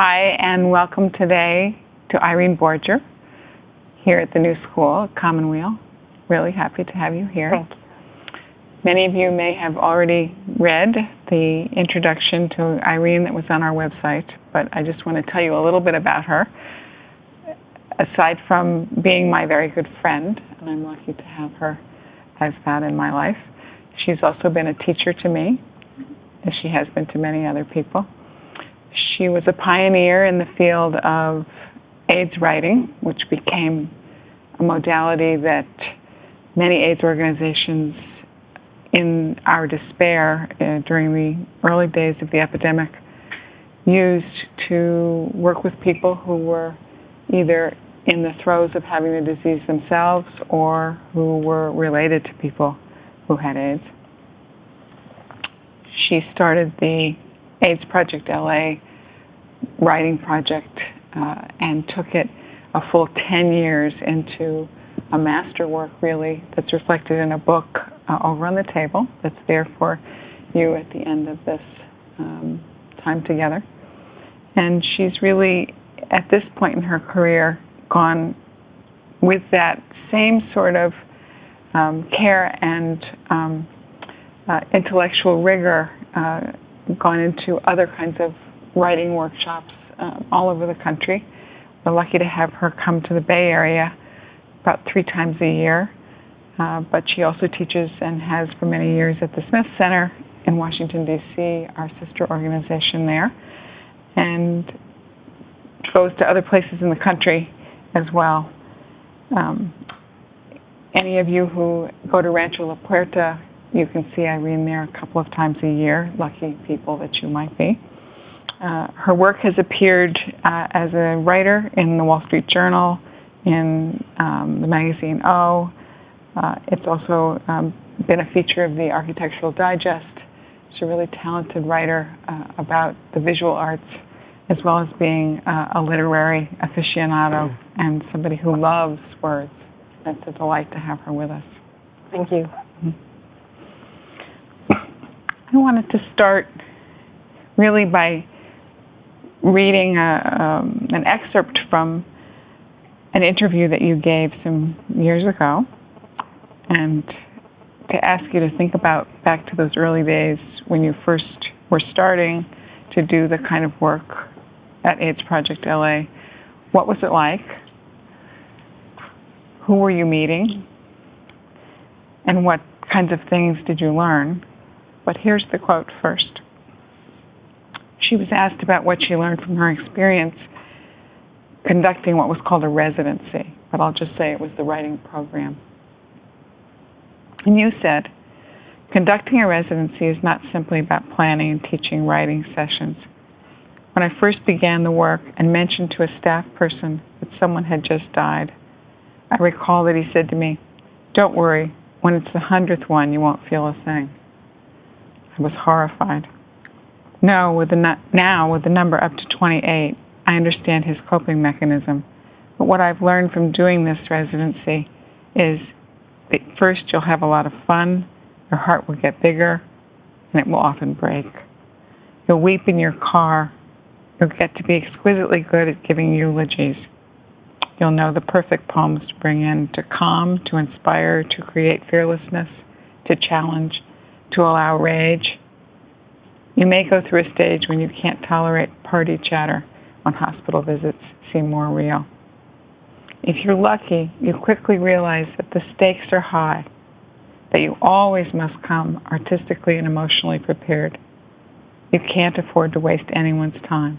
Hi, and welcome today to Irene Borger here at the new school, at Commonweal. Really happy to have you here. Thank you. Many of you may have already read the introduction to Irene that was on our website, but I just want to tell you a little bit about her. Aside from being my very good friend, and I'm lucky to have her as that in my life, she's also been a teacher to me, as she has been to many other people. She was a pioneer in the field of AIDS writing, which became a modality that many AIDS organizations in our despair uh, during the early days of the epidemic used to work with people who were either in the throes of having the disease themselves or who were related to people who had AIDS. She started the AIDS Project LA writing project uh, and took it a full 10 years into a masterwork, really, that's reflected in a book uh, over on the table that's there for you at the end of this um, time together. And she's really, at this point in her career, gone with that same sort of um, care and um, uh, intellectual rigor, uh, gone into other kinds of writing workshops uh, all over the country. We're lucky to have her come to the Bay Area about three times a year. Uh, but she also teaches and has for many years at the Smith Center in Washington, D.C., our sister organization there, and goes to other places in the country as well. Um, any of you who go to Rancho La Puerta, you can see Irene there a couple of times a year, lucky people that you might be. Uh, her work has appeared uh, as a writer in the Wall Street Journal, in um, the magazine O. Uh, it's also um, been a feature of the Architectural Digest. She's a really talented writer uh, about the visual arts, as well as being uh, a literary aficionado and somebody who loves words. It's a delight to have her with us. Thank you. I wanted to start really by reading a, um, an excerpt from an interview that you gave some years ago and to ask you to think about back to those early days when you first were starting to do the kind of work at AIDS Project LA. What was it like? Who were you meeting? And what kinds of things did you learn? But here's the quote first. She was asked about what she learned from her experience conducting what was called a residency, but I'll just say it was the writing program. And you said, conducting a residency is not simply about planning and teaching writing sessions. When I first began the work and mentioned to a staff person that someone had just died, I recall that he said to me, Don't worry, when it's the hundredth one, you won't feel a thing. I was horrified. No, with the now with the number up to 28, I understand his coping mechanism. But what I've learned from doing this residency is that first you'll have a lot of fun, your heart will get bigger, and it will often break. You'll weep in your car. You'll get to be exquisitely good at giving eulogies. You'll know the perfect poems to bring in to calm, to inspire, to create fearlessness, to challenge, to allow rage. You may go through a stage when you can't tolerate party chatter when hospital visits seem more real. If you're lucky, you quickly realize that the stakes are high, that you always must come artistically and emotionally prepared. You can't afford to waste anyone's time.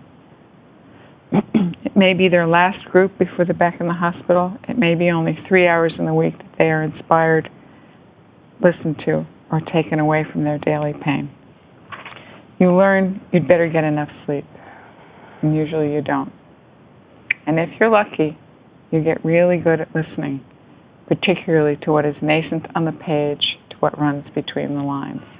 it may be their last group before they're back in the hospital. It may be only three hours in the week that they are inspired, listened to, or taken away from their daily pain. You learn you'd better get enough sleep and usually you don't. And if you're lucky, you get really good at listening, particularly to what is nascent on the page to what runs between the lines.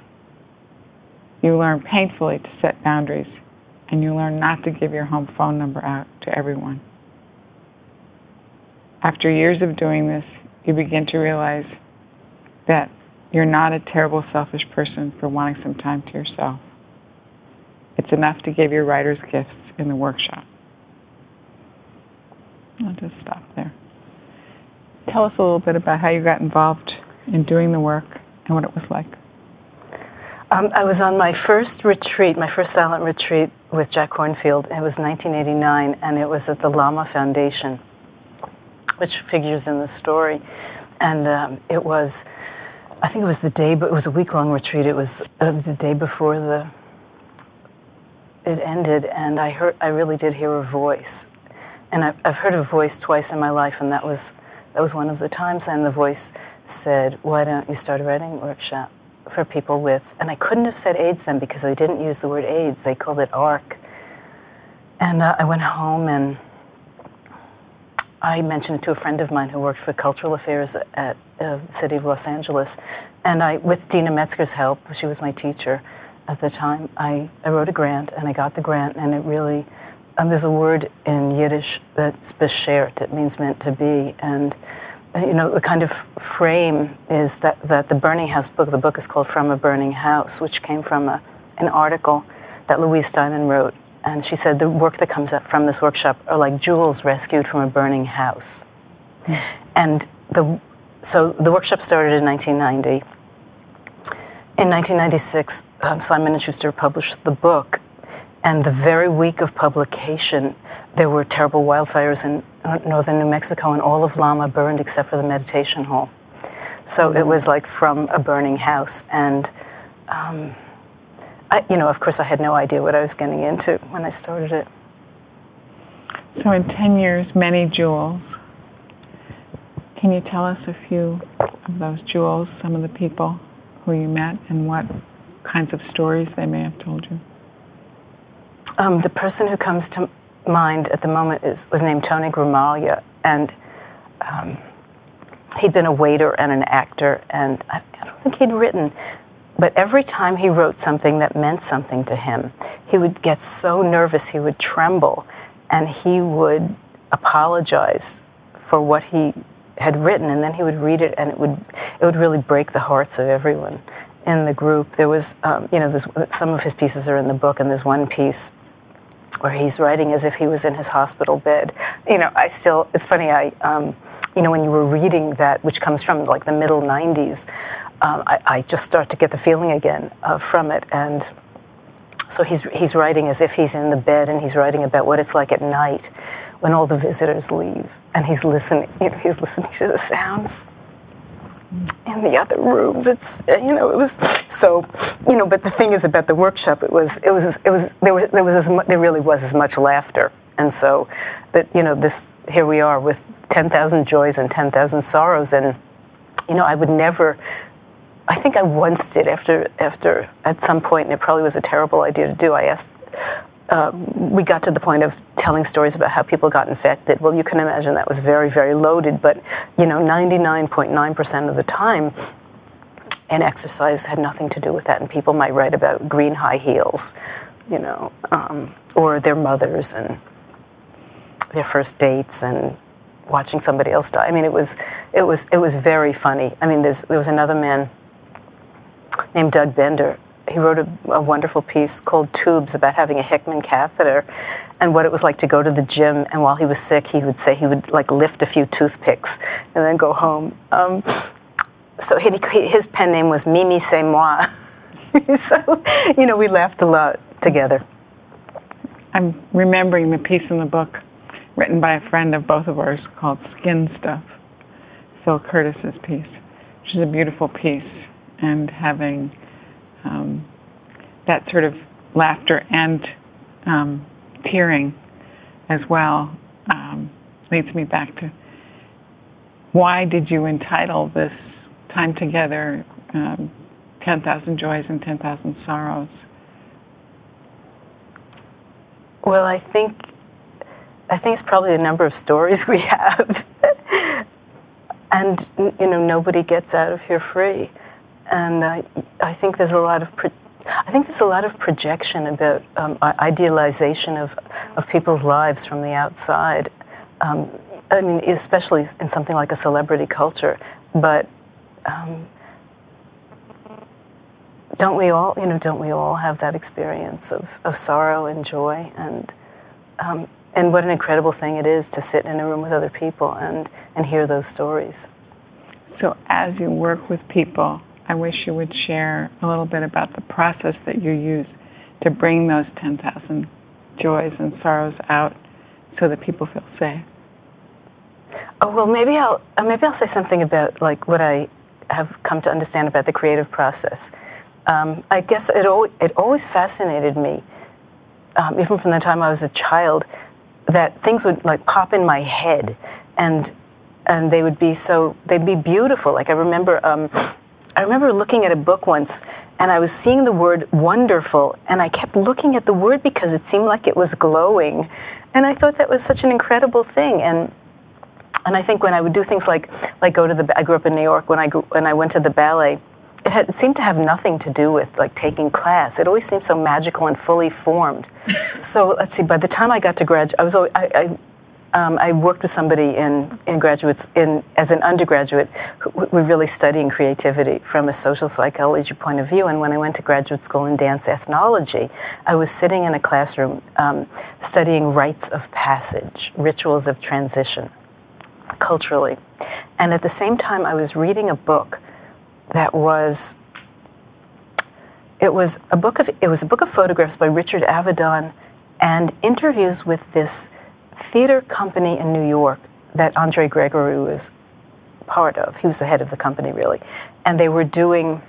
You learn painfully to set boundaries, and you learn not to give your home phone number out to everyone. After years of doing this, you begin to realize that you're not a terrible selfish person for wanting some time to yourself it's enough to give your writer's gifts in the workshop. I'll just stop there. Tell us a little bit about how you got involved in doing the work and what it was like. Um, I was on my first retreat, my first silent retreat with Jack Kornfield. It was 1989, and it was at the Lama Foundation, which figures in the story. And um, it was, I think it was the day, but it was a week long retreat. It was the, the day before the it ended, and I heard, I really did hear a voice, and I've, I've heard a voice twice in my life, and that was that was one of the times. And the voice said, "Why don't you start a writing workshop?" for people with, and I couldn't have said AIDS then because they didn't use the word AIDS, they called it ARC. And uh, I went home and I mentioned it to a friend of mine who worked for cultural affairs at uh, city of Los Angeles. And I, with Deena Metzger's help, she was my teacher at the time, I, I wrote a grant and I got the grant and it really, um, there's a word in Yiddish that's beshert, it means meant to be. And you know, the kind of frame is that, that the Burning House book, the book is called From a Burning House, which came from a, an article that Louise Steinman wrote. And she said the work that comes up from this workshop are like jewels rescued from a burning house. Mm. And the, so the workshop started in 1990. In 1996, um, Simon & Schuster published the book, and the very week of publication, there were terrible wildfires in northern New Mexico, and all of Lama burned except for the meditation hall. So it was like from a burning house. And, um, I, you know, of course, I had no idea what I was getting into when I started it. So, in 10 years, many jewels. Can you tell us a few of those jewels, some of the people who you met, and what kinds of stories they may have told you? Um, the person who comes to mind at the moment is, was named Tony Gramaglia, and um, he'd been a waiter and an actor, and I, I don't think he'd written, but every time he wrote something that meant something to him, he would get so nervous, he would tremble, and he would apologize for what he had written, and then he would read it, and it would it would really break the hearts of everyone in the group. There was, um, you know, some of his pieces are in the book, and there's one piece where he's writing as if he was in his hospital bed. You know, I still, it's funny, I, um, you know, when you were reading that, which comes from like the middle 90s, um, I, I, just start to get the feeling again uh, from it. And so he's, he's writing as if he's in the bed and he's writing about what it's like at night when all the visitors leave. And he's listening, you know, he's listening to the sounds in the other rooms. It's you know it was so you know. But the thing is about the workshop, it was it was it was there was there was as mu- there really was as much laughter, and so that you know this here we are with ten thousand joys and ten thousand sorrows, and you know I would never. I think I once did after after at some point, and it probably was a terrible idea to do. I asked uh, we got to the point of telling stories about how people got infected. Well, you can imagine that was very, very loaded, but you know, 99.9% of the time, and exercise had nothing to do with that. And people might write about green high heels, you know, um, or their mothers and their first dates and watching somebody else die. I mean, it was, it was, it was very funny. I mean, there was another man named Doug Bender he wrote a, a, wonderful piece called Tubes about having a Hickman catheter and what it was like to go to the gym. And while he was sick, he would say he would like lift a few toothpicks and then go home. Um, so he, his pen name was Mimi C'est Moi. so, you know, we laughed a lot together. I'm remembering the piece in the book written by a friend of both of ours called Skin Stuff, Phil Curtis's piece, which is a beautiful piece. And having um, that sort of laughter and um, tearing as well um, leads me back to why did you entitle this time together um, 10,000 Joys and 10,000 Sorrows? Well, I think I think it's probably the number of stories we have. and you know nobody gets out of here free and uh, I think there's a lot of pro- I think there's a lot of projection about um, idealization of of people's lives from the outside. Um, I mean, especially in something like a celebrity culture, but. Um, don't we all, you know, don't we all have that experience of, of sorrow and joy and um, and what an incredible thing it is to sit in a room with other people and, and hear those stories. So, as you work with people, I wish you would share a little bit about the process that you use to bring those 10,000 joys and sorrows out so that people feel safe. Oh well, maybe I'll uh, maybe I'll say something about like what I have come to understand about the creative process. Um, I guess it al- it always fascinated me, um, even from the time I was a child, that things would like pop in my head, and and they would be so they'd be beautiful. Like I remember. Um, I remember looking at a book once and I was seeing the word wonderful and I kept looking at the word because it seemed like it was glowing. And I thought that was such an incredible thing. And and I think when I would do things like like go to the I grew up in New York when I grew, when I went to the ballet it, had, it seemed to have nothing to do with like taking class. It always seemed so magical and fully formed. so let's see. By the time I got to grad, I was I, I, um, I worked with somebody in in graduates in as an undergraduate who were really studying creativity from a social psychology point of view. And when I went to graduate school in dance ethnology, I was sitting in a classroom um, studying rites of passage, rituals of transition culturally. And at the same time, I was reading a book that was it was a book of it was a book of photographs by Richard Avedon and interviews with this theater company in New York that Andre Gregory was part of. He was the head of the company really. And they were doing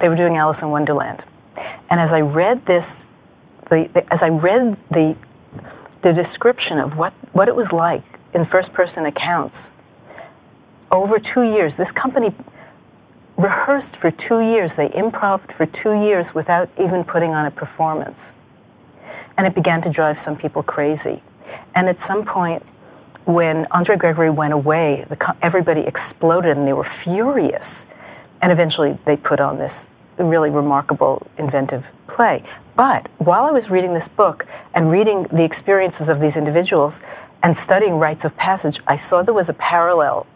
they were doing Alice in Wonderland. And as I read this the, the as I read the the description of what, what it was like in first person accounts. Over two years, this company rehearsed for two years, they improved for two years without even putting on a performance. And it began to drive some people crazy. And at some point, when Andre Gregory went away, the, everybody exploded and they were furious. And eventually they put on this really remarkable, inventive play. But while I was reading this book and reading the experiences of these individuals and studying rites of passage, I saw there was a parallel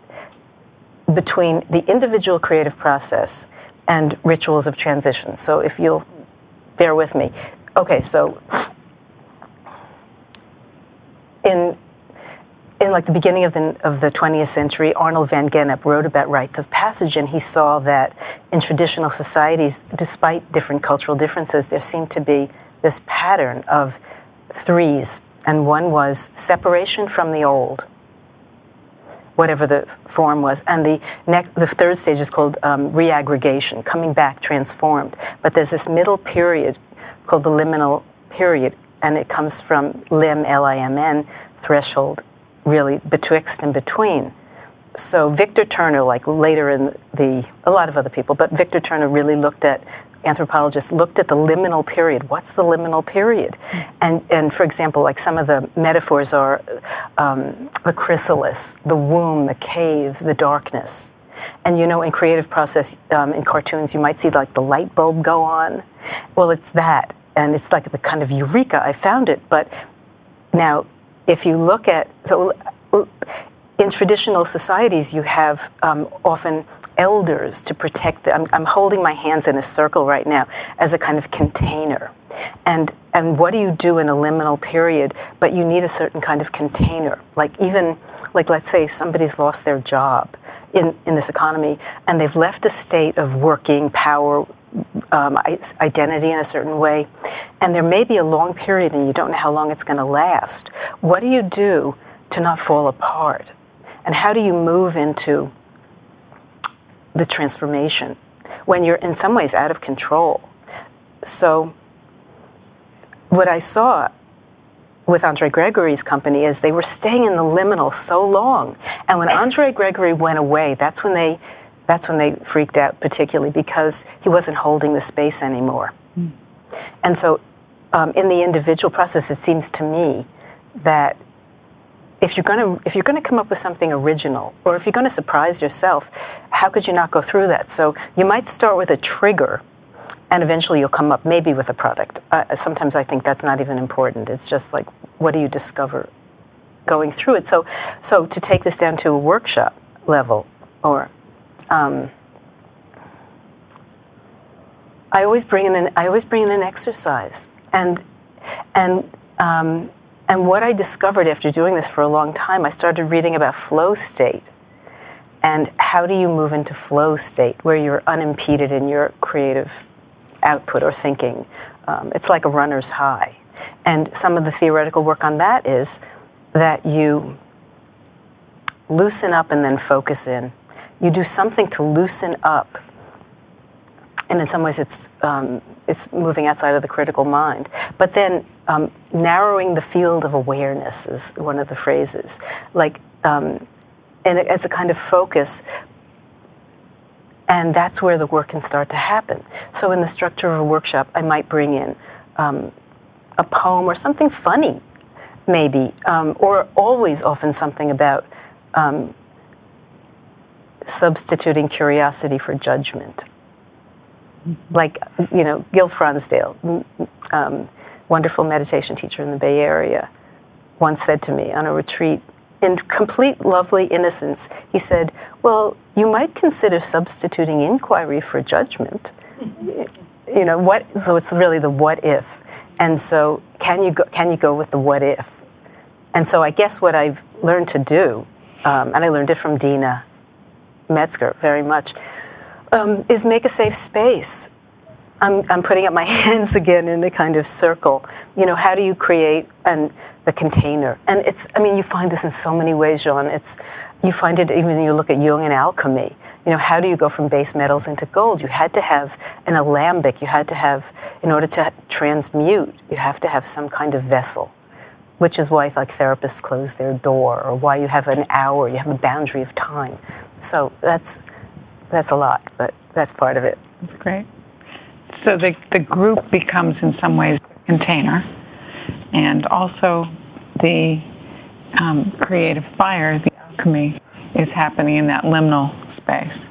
between the individual creative process and rituals of transition. So if you'll bear with me. Okay, so in in like the beginning of the, of the 20th century, Arnold van Gennep wrote about rites of passage, and he saw that in traditional societies, despite different cultural differences, there seemed to be this pattern of threes, and one was separation from the old, whatever the form was, and the next, the third stage is called um, reaggregation, coming back transformed. But there's this middle period called the liminal period, and it comes from lim, L-I-M-N, threshold, really betwixt and between. So Victor Turner, like later in the, a lot of other people, but Victor Turner really looked at, anthropologists looked at the liminal period. What's the liminal period? Mm-hmm. And, and for example, like some of the metaphors are um, the chrysalis, the womb, the cave, the darkness. And you know, in creative process, um, in cartoons, you might see like the light bulb go on. Well, it's that. And it's like the kind of eureka, I found it. But now if you look at so in traditional societies you have um, often elders to protect the, I'm, I'm, holding my hands in a circle right now as a kind of container. And and what do you do in a liminal period? But you need a certain kind of container. Like even like let's say somebody's lost their job in, in this economy and they've left a state of working power um, identity in a certain way, and there may be a long period and you don't know how long it's going to last. What do you do to not fall apart? And how do you move into the transformation when you're in some ways out of control? So, what I saw with Andre Gregory's company is they were staying in the liminal so long. And when Andre Gregory went away, that's when they that's when they freaked out, particularly because he wasn't holding the space anymore. Mm. And so, um, in the individual process, it seems to me that if you're going to if you're going to come up with something original, or if you're going to surprise yourself, how could you not go through that? So you might start with a trigger, and eventually you'll come up maybe with a product. Uh, sometimes I think that's not even important. It's just like what do you discover going through it. So, so to take this down to a workshop level, or um, I always bring in an I always bring in an exercise, and and um, and what I discovered after doing this for a long time, I started reading about flow state, and how do you move into flow state where you're unimpeded in your creative output or thinking. Um, it's like a runner's high, and some of the theoretical work on that is that you loosen up and then focus in. You do something to loosen up and in some ways it's um, it's moving outside of the critical mind. But then um, narrowing the field of awareness is one of the phrases, like, um, and it, it's a kind of focus. And that's where the work can start to happen. So, in the structure of a workshop, I might bring in um, a poem or something funny, maybe, um, or always often something about um, substituting curiosity for judgment like you know Gil Fronsdal, um, wonderful meditation teacher in the Bay Area, once said to me on a retreat in complete lovely innocence, he said, "Well, you might consider substituting inquiry for judgment. you know what? So it's really the what if, and so can you go, can you go with the what if? And so I guess what I've learned to do, um, and I learned it from Deena Metzger very much um, is make a safe space. I'm, I'm putting up my hands again in a kind of circle. You know, how do you create and the container? And it's, I mean, you find this in so many ways, Jean. It's, you find it even when you look at Jung and alchemy. You know, how do you go from base metals into gold? You had to have an alembic. You had to have, in order to transmute, you have to have some kind of vessel which is why like therapists close their door or why you have an hour you have a boundary of time so that's that's a lot, but that's part of it. That's great. So the, the group becomes, in some ways, a container, and also the um, creative fire, the alchemy, is happening in that liminal space.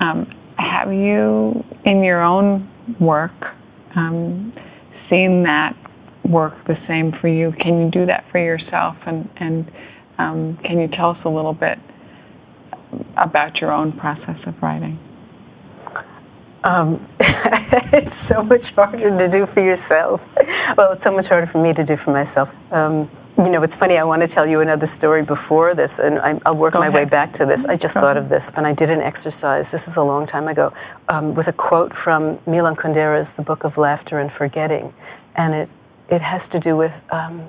Um, have you, in your own work, um, seen that work the same for you? Can you do that for yourself? And, and um, can you tell us a little bit about your own process of writing? Um, it's so much harder to do for yourself. Well, it's so much harder for me to do for myself. Um, you know, it's funny, I want to tell you another story before this, and I, will work Go my ahead. way back to this. I just Go thought ahead. of this, and I did an exercise, this is a long time ago, um, with a quote from Milan Kundera's The Book of Laughter and Forgetting. And it, it has to do with um,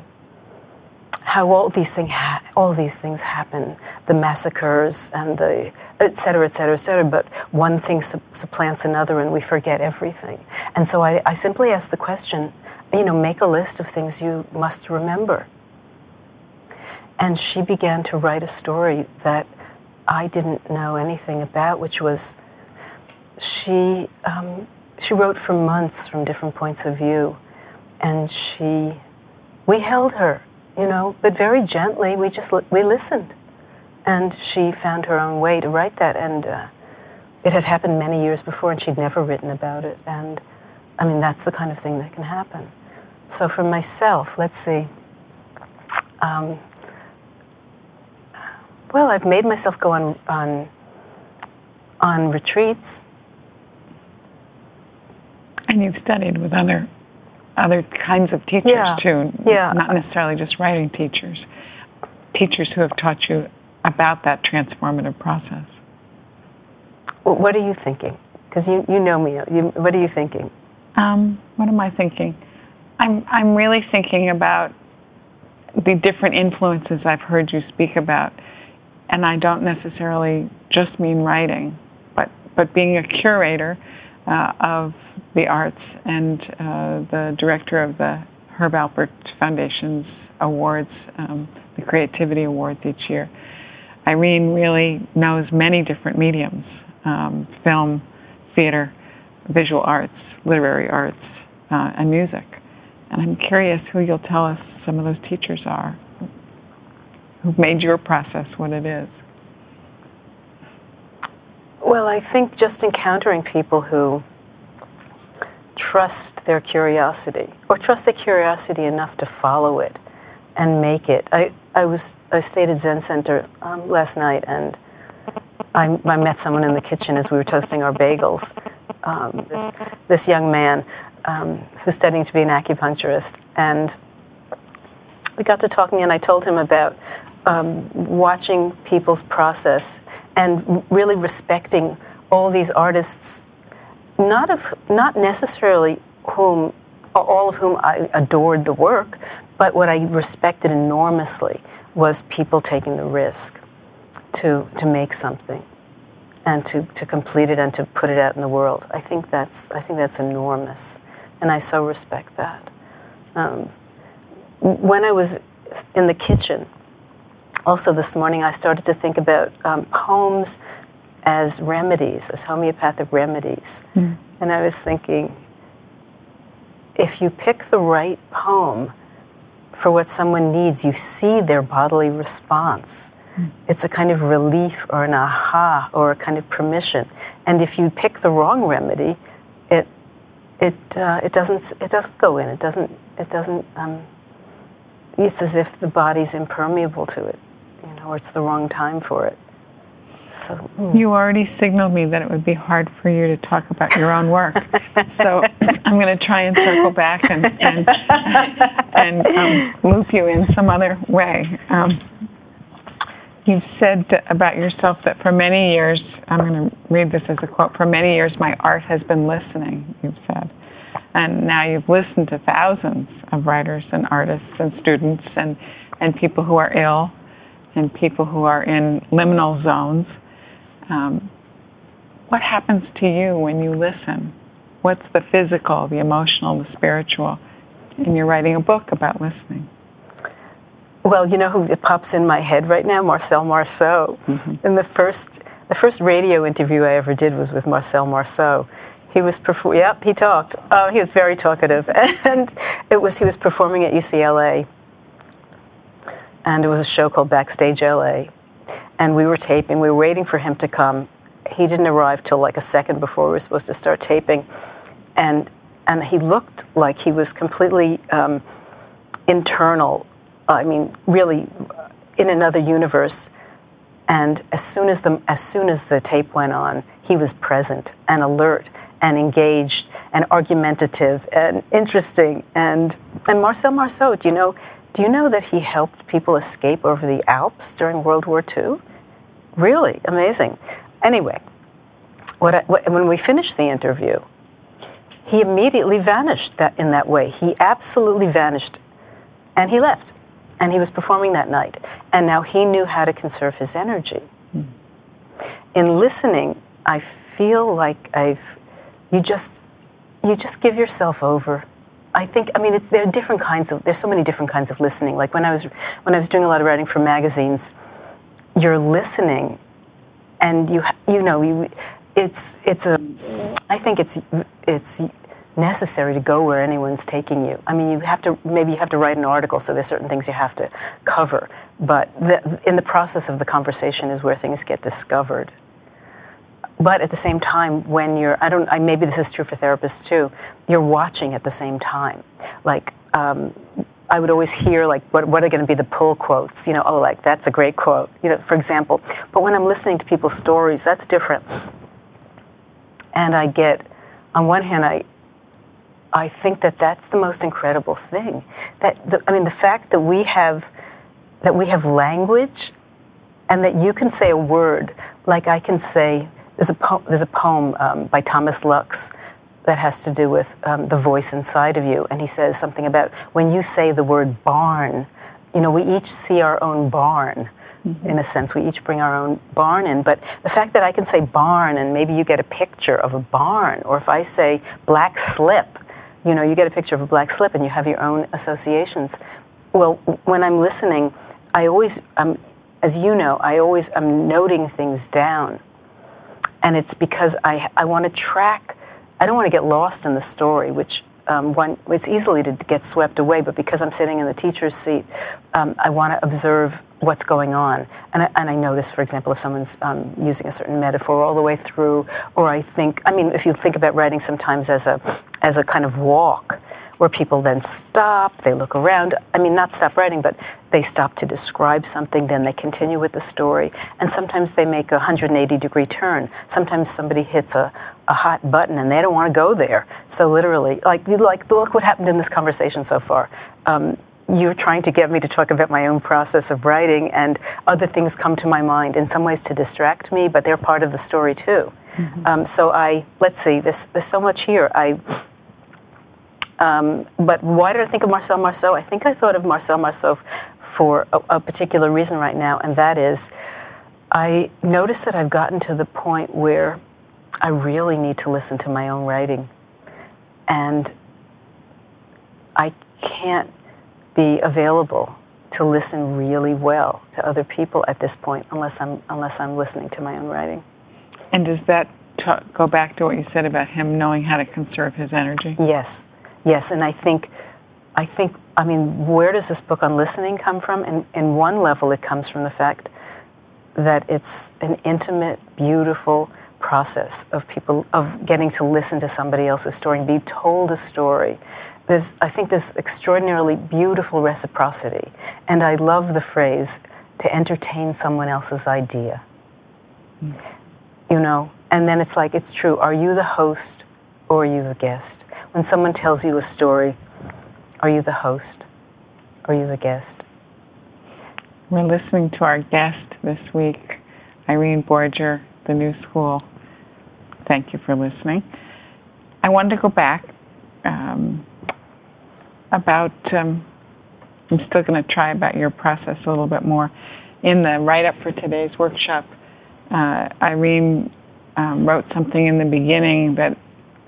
how all these things ha- all these things happen, the massacres and the et cetera, et cetera, et cetera. But one thing su- supplants another, and we forget everything. And so I, I simply ask the question, you know, make a list of things you must remember. And she began to write a story that I didn't know anything about, which was she um, she wrote for months from different points of view, and she we held her you know, but very gently, we just we listened, and she found her own way to write that, and uh, it had happened many years before, and she'd never written about it, and I mean, that's the kind of thing that can happen. So for myself, let's see. Um, well, I've made myself go on on on retreats. And you've studied with other other kinds of teachers yeah. too. Yeah. Not necessarily just writing teachers. Teachers who have taught you about that transformative process. Well, what are you thinking? Because you, you know me. You, what are you thinking? Um, what am I thinking? I'm, I'm really thinking about the different influences I've heard you speak about. And I don't necessarily just mean writing, but, but being a curator uh, of the arts and uh, the director of the Herb Alpert Foundation's awards, um, the Creativity Awards each year. Irene really knows many different mediums um, film, theater, visual arts, literary arts, uh, and music. And I'm curious who you'll tell us some of those teachers are who made your process what it is. Well, I think just encountering people who trust their curiosity or trust their curiosity enough to follow it and make it. I, I was I stayed at Zen Center um, last night and I, I, met someone in the kitchen as we were toasting our bagels. Um, this, this young man um, who's studying to be an acupuncturist, and we got to talking, and I told him about um, watching people's process and really respecting all these artists, not of not necessarily whom all of whom I adored the work, but what I respected enormously was people taking the risk to to make something and to, to complete it and to put it out in the world. I think that's I think that's enormous, and I so respect that. Um, when I was in the kitchen, also this morning, I started to think about um, poems as remedies, as homeopathic remedies, mm. and I was thinking, if you pick the right poem for what someone needs, you see their bodily response. Mm. It's a kind of relief or an aha or a kind of permission. And if you pick the wrong remedy, it it uh, it doesn't it doesn't go in. It doesn't it doesn't. Um, it's as if the body's impermeable to it, you know, or it's the wrong time for it. So you already signaled me that it would be hard for you to talk about your own work. so I'm going to try and circle back and and, and um, loop you in some other way. Um, you've said about yourself that for many years, I'm going to read this as a quote. For many years, my art has been listening. You've said. And now you've listened to thousands of writers and artists and students and, and people who are ill and people who are in liminal zones. Um, what happens to you when you listen? What's the physical, the emotional, the spiritual? And you're writing a book about listening. Well, you know who pops in my head right now? Marcel Marceau. Mm-hmm. In the first, the first radio interview I ever did was with Marcel Marceau. He was perform. Yep, he talked. Uh, he was very talkative, and it was he was performing at UCLA and it was a show called Backstage LA. And we were taping, we were waiting for him to come. He didn't arrive till like a second before we were supposed to start taping. And, and he looked like he was completely um, internal, I mean, really in another universe. And as soon as, the, as soon as the tape went on, he was present and alert and engaged and argumentative and interesting. And, and Marcel Marceau, do you know, do you know that he helped people escape over the Alps during World War II? Really amazing. Anyway, what I, when we finished the interview, he immediately vanished that, in that way. He absolutely vanished and he left. And he was performing that night. And now he knew how to conserve his energy. Mm. In listening, I feel like I've, you just, you just give yourself over I think I mean it's, there are different kinds of there's so many different kinds of listening. Like when I was when I was doing a lot of writing for magazines, you're listening, and you you know you it's it's a I think it's it's necessary to go where anyone's taking you. I mean, you have to maybe you have to write an article, so there's certain things you have to cover. But the, in the process of the conversation is where things get discovered but at the same time when you're i don't I, maybe this is true for therapists too you're watching at the same time. Like um, i would always hear like what, what are going to be the pull quotes you know oh like that's a great quote you know for example. But when i'm listening to people's stories that's different. And i get on one hand i i think that that's the most incredible thing. That the, i mean the fact that we have that we have language and that you can say a word like i can say there's a, po- there's a poem um, by Thomas Lux that has to do with um, the voice inside of you. And he says something about when you say the word barn, you know, we each see our own barn. Mm-hmm. In a sense, we each bring our own barn in. But the fact that I can say barn and maybe you get a picture of a barn, or if I say black slip, you know, you get a picture of a black slip and you have your own associations. Well, when I'm listening, I always, um, as you know, I always am noting things down and it's because I, I want to track, I don't want to get lost in the story, which um, one, it's easily to get swept away, but because I'm sitting in the teacher's seat, um, I want to observe what's going on. And I, and I notice, for example, if someone's um, using a certain metaphor all the way through, or I think, I mean, if you think about writing sometimes as a, as a kind of walk where people then stop, they look around. I mean, not stop writing, but they stop to describe something, then they continue with the story. And sometimes they make a 180 degree turn. Sometimes somebody hits a, a hot button and they don't want to go there. So literally, like, like look what happened in this conversation so far. Um, you're trying to get me to talk about my own process of writing, and other things come to my mind in some ways to distract me, but they're part of the story too. Mm-hmm. Um, so I let's see, there's, there's so much here. I um, but why did I think of Marcel Marceau? I think I thought of Marcel Marceau for a, a particular reason right now, and that is I noticed that I've gotten to the point where I really need to listen to my own writing. And I can't be available to listen really well to other people at this point unless I'm, unless I'm listening to my own writing. And does that t- go back to what you said about him knowing how to conserve his energy? Yes, yes. And I think, I think, I mean, where does this book on listening come from? And in one level, it comes from the fact that it's an intimate, beautiful process of people of getting to listen to somebody else's story and be told a story. There's, I think, there's extraordinarily beautiful reciprocity, and I love the phrase "to entertain someone else's idea." Mm. You know, and then it's like it's true. Are you the host or are you the guest? When someone tells you a story, are you the host? Are you the guest? We're listening to our guest this week, Irene Borger, the New School. Thank you for listening. I wanted to go back um, about, um, I'm still going to try about your process a little bit more. In the write up for today's workshop, uh, Irene um, wrote something in the beginning that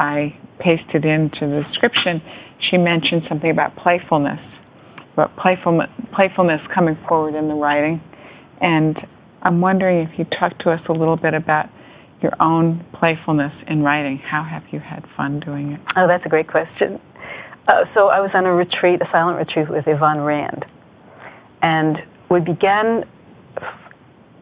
I pasted into the description. She mentioned something about playfulness but playful, playfulness coming forward in the writing. And I'm wondering if you talk to us a little bit about your own playfulness in writing. How have you had fun doing it? Oh, that's a great question. Uh, so I was on a retreat, a silent retreat with Yvonne Rand. And we began,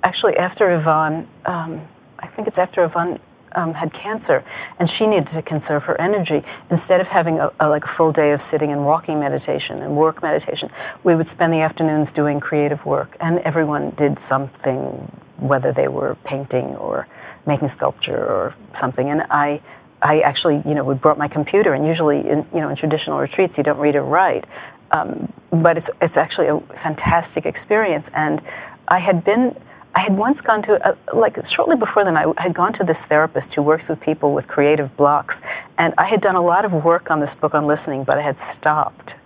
actually, after Yvonne, um, I think it's after Yvonne um, had cancer, and she needed to conserve her energy. Instead of having a, a, like a full day of sitting and walking meditation and work meditation, we would spend the afternoons doing creative work, and everyone did something, whether they were painting or making sculpture or something. And I, I actually, you know, would brought my computer, and usually, in you know, in traditional retreats, you don't read or write, um, but it's it's actually a fantastic experience. And I had been I had once gone to, a, like shortly before then, I had gone to this therapist who works with people with creative blocks. And I had done a lot of work on this book on listening, but I had stopped.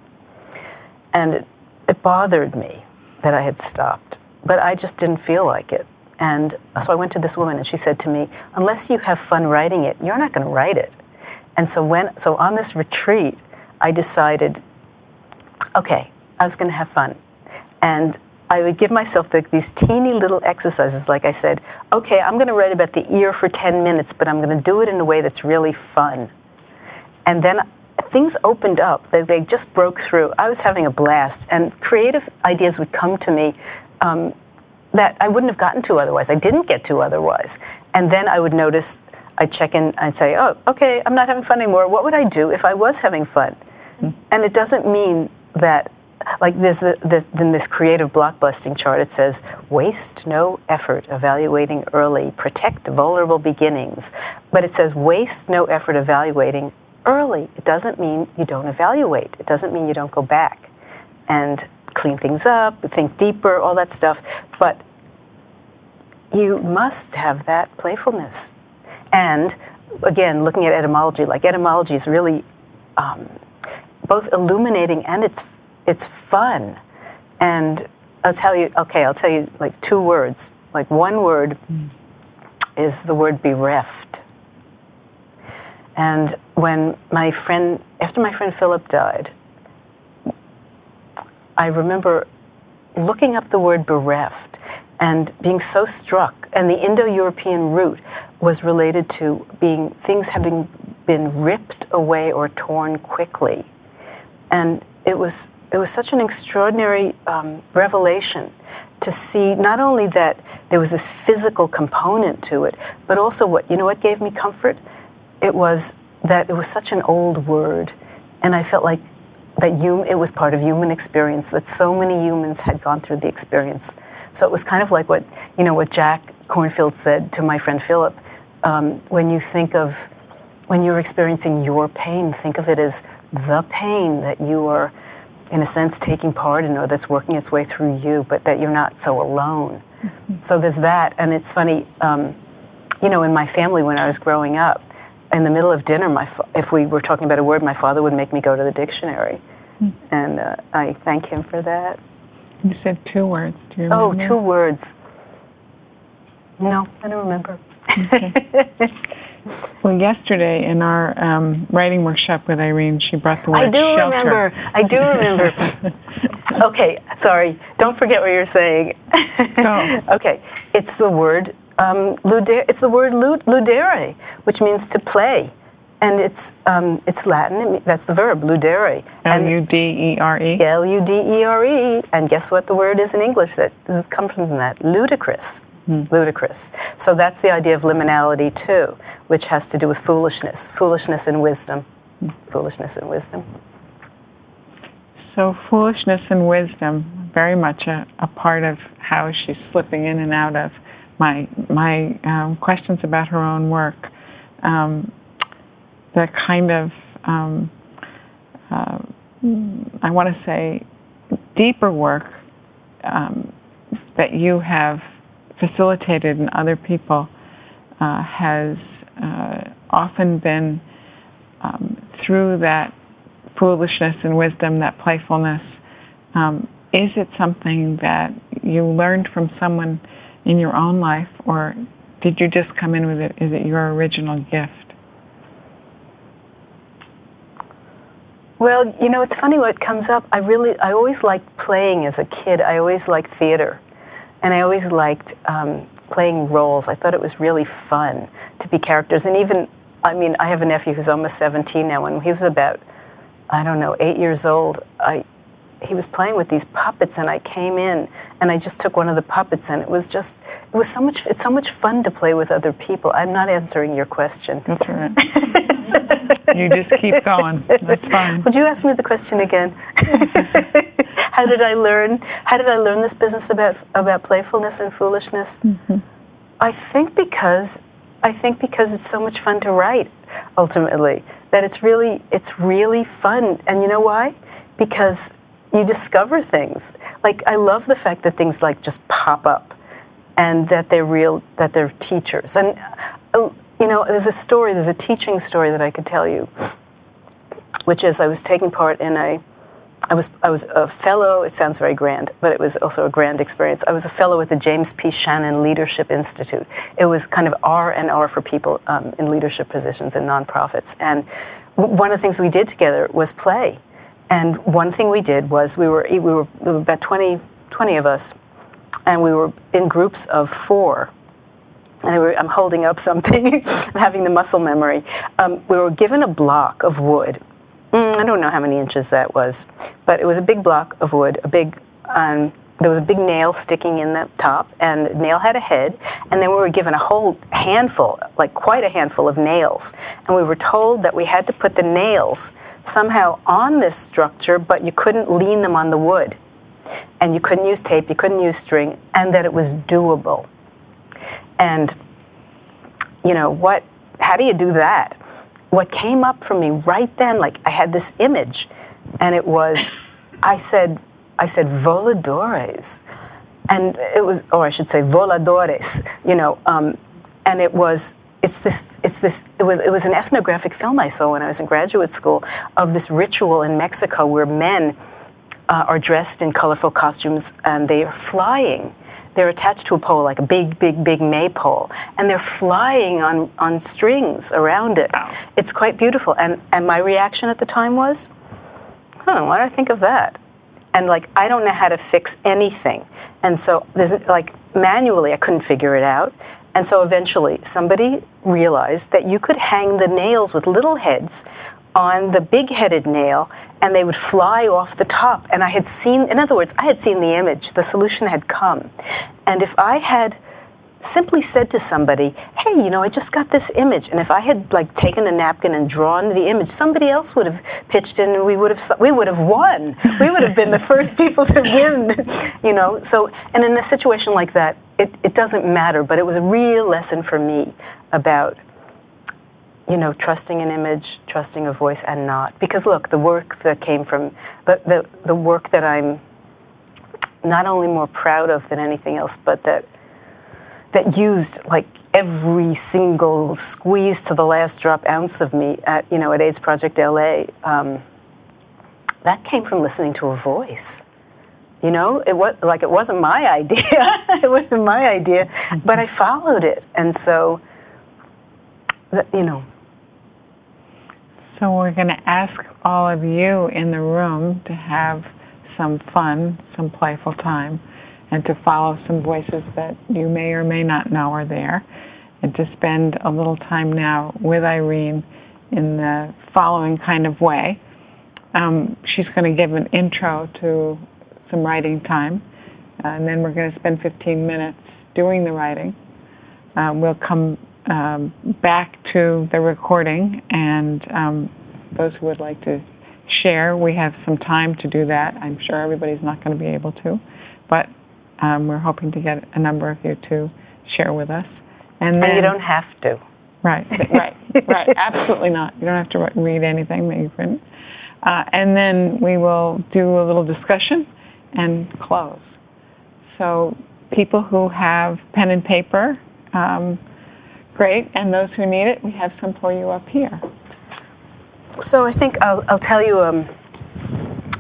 And it, it bothered me that I had stopped, but I just didn't feel like it. And so I went to this woman and she said to me, unless you have fun writing it, you're not going to write it. And so when, so on this retreat, I decided, okay, I was going to have fun. And I would give myself the, these teeny little exercises. Like I said, okay, I'm going to write about the ear for 10 minutes, but I'm going to do it in a way that's really fun. And then things opened up. They, they just broke through. I was having a blast, and creative ideas would come to me um, that I wouldn't have gotten to otherwise. I didn't get to otherwise. And then I would notice, I'd check in, I'd say, oh, okay, I'm not having fun anymore. What would I do if I was having fun? Mm-hmm. And it doesn't mean that like there's the, the, in this creative blockbusting chart, it says, waste no effort evaluating early, protect vulnerable beginnings. But it says, waste no effort evaluating early. It doesn't mean you don't evaluate. It doesn't mean you don't go back and clean things up, think deeper, all that stuff. But you must have that playfulness. And again, looking at etymology, like etymology is really um, both illuminating and it's it's fun. And I'll tell you, okay, I'll tell you like two words. Like one word mm. is the word bereft. And when my friend, after my friend Philip died, I remember looking up the word bereft and being so struck. And the Indo European root was related to being things having been ripped away or torn quickly. And it was it was such an extraordinary um, revelation to see not only that there was this physical component to it, but also what, you know what gave me comfort? It was that it was such an old word, and I felt like that it was part of human experience that so many humans had gone through the experience. So it was kind of like what you know what Jack Kornfield said to my friend Philip. Um, when you think of when you're experiencing your pain, think of it as the pain that you are, in a sense, taking part in or that's working its way through you, but that you're not so alone. Mm-hmm. So there's that, and it's funny. Um, you know, in my family when I was growing up, in the middle of dinner, my fa- if we were talking about a word, my father would make me go to the dictionary, mm. and uh, I thank him for that. You said two words. Do you oh, remember? Oh, two words. No, I don't remember. Okay. well, yesterday in our um, writing workshop with Irene, she brought the word I do shelter. remember. I do remember. okay, sorry. Don't forget what you're saying. Go. okay, it's the word um, ludere, it's the word ludere, which means to play. And it's, um, it's Latin, that's the verb, ludere. L U D E R E? L U D E R E. And guess what the word is in English that comes from that? Ludicrous. Ludicrous. So that's the idea of liminality too, which has to do with foolishness, foolishness and wisdom. Foolishness and wisdom. So, foolishness and wisdom, very much a, a part of how she's slipping in and out of my, my um, questions about her own work, um, the kind of, um, uh, I want to say, deeper work um, that you have facilitated in other people uh, has uh, often been um, through that foolishness and wisdom, that playfulness. Um, is it something that you learned from someone? in your own life, or did you just come in with it? Is it your original gift? Well, you know, it's funny what comes up. I really, I always liked playing as a kid. I always liked theater, and I always liked um, playing roles. I thought it was really fun to be characters, and even, I mean, I have a nephew who's almost 17 now. and he was about, I don't know, eight years old, I he was playing with these puppets and I came in and I just took one of the puppets and it was just it was so much it's so much fun to play with other people. I'm not answering your question. That's all right. you just keep going. That's fine. Would you ask me the question again? how did I learn how did I learn this business about about playfulness and foolishness? Mm-hmm. I think because I think because it's so much fun to write ultimately that it's really it's really fun and you know why? Because you discover things. Like I love the fact that things like just pop up, and that they're real, that they're teachers. And uh, you know, there's a story, there's a teaching story that I could tell you, which is I was taking part in a. I was, I was a fellow, it sounds very grand, but it was also a grand experience. I was a fellow at the James P. Shannon Leadership Institute. It was kind of R and R for people um, in leadership positions in nonprofits. And one of the things we did together was play. And one thing we did was we were, we were, there were about 20, 20 of us, and we were in groups of four. And were, I'm holding up something, I'm having the muscle memory. Um, we were given a block of wood. Mm, I don't know how many inches that was, but it was a big block of wood, a big, um, there was a big nail sticking in the top, and the nail had a head, and then we were given a whole handful, like quite a handful of nails. And we were told that we had to put the nails somehow on this structure, but you couldn't lean them on the wood. And you couldn't use tape, you couldn't use string, and that it was doable. And, you know, what, how do you do that? What came up for me right then, like I had this image, and it was, I said, I said, voladores. And it was, or I should say, voladores, you know, um, and it was it's this it's this it was, it was an ethnographic film I saw when I was in graduate school of this ritual in Mexico where men uh, are dressed in colorful costumes and they are flying. They're attached to a pole, like a big, big, big maypole, and they're flying on, on strings around it. Wow. It's quite beautiful. And, and my reaction at the time was, huh, why did I think of that? And like, I don't know how to fix anything. And so there's like, manually, I couldn't figure it out. And so eventually somebody realized that you could hang the nails with little heads on the big headed nail and they would fly off the top. And I had seen, in other words, I had seen the image, the solution had come. And if I had simply said to somebody, "Hey, you know, I just got this image," and if I had like taken a napkin and drawn the image, somebody else would have pitched in, and we would have we would have won. We would have been the first people to win, you know. So, and in a situation like that, it, it doesn't matter. But it was a real lesson for me about you know, trusting an image, trusting a voice, and not. Because look, the work that came from the, the, the work that I'm not only more proud of than anything else, but that that used like every single squeeze to the last drop ounce of me at you know at AIDS Project LA. Um, that came from listening to a voice. You know, it was like it wasn't my idea. it wasn't my idea, but I followed it, and so you know. So we're going to ask all of you in the room to have some fun, some playful time and to follow some voices that you may or may not know are there, and to spend a little time now with Irene in the following kind of way. Um, she's going to give an intro to some writing time, uh, and then we're going to spend 15 minutes doing the writing. Uh, we'll come um, back to the recording, and um, those who would like to share, we have some time to do that. I'm sure everybody's not going to be able to, but um, we're hoping to get a number of you to share with us. And, then, and you don't have to. Right, right, right. Absolutely not. You don't have to read anything that you've written. Uh, and then we will do a little discussion and close. So people who have pen and paper, um, great. And those who need it, we have some for you up here. So I think I'll, I'll tell you um,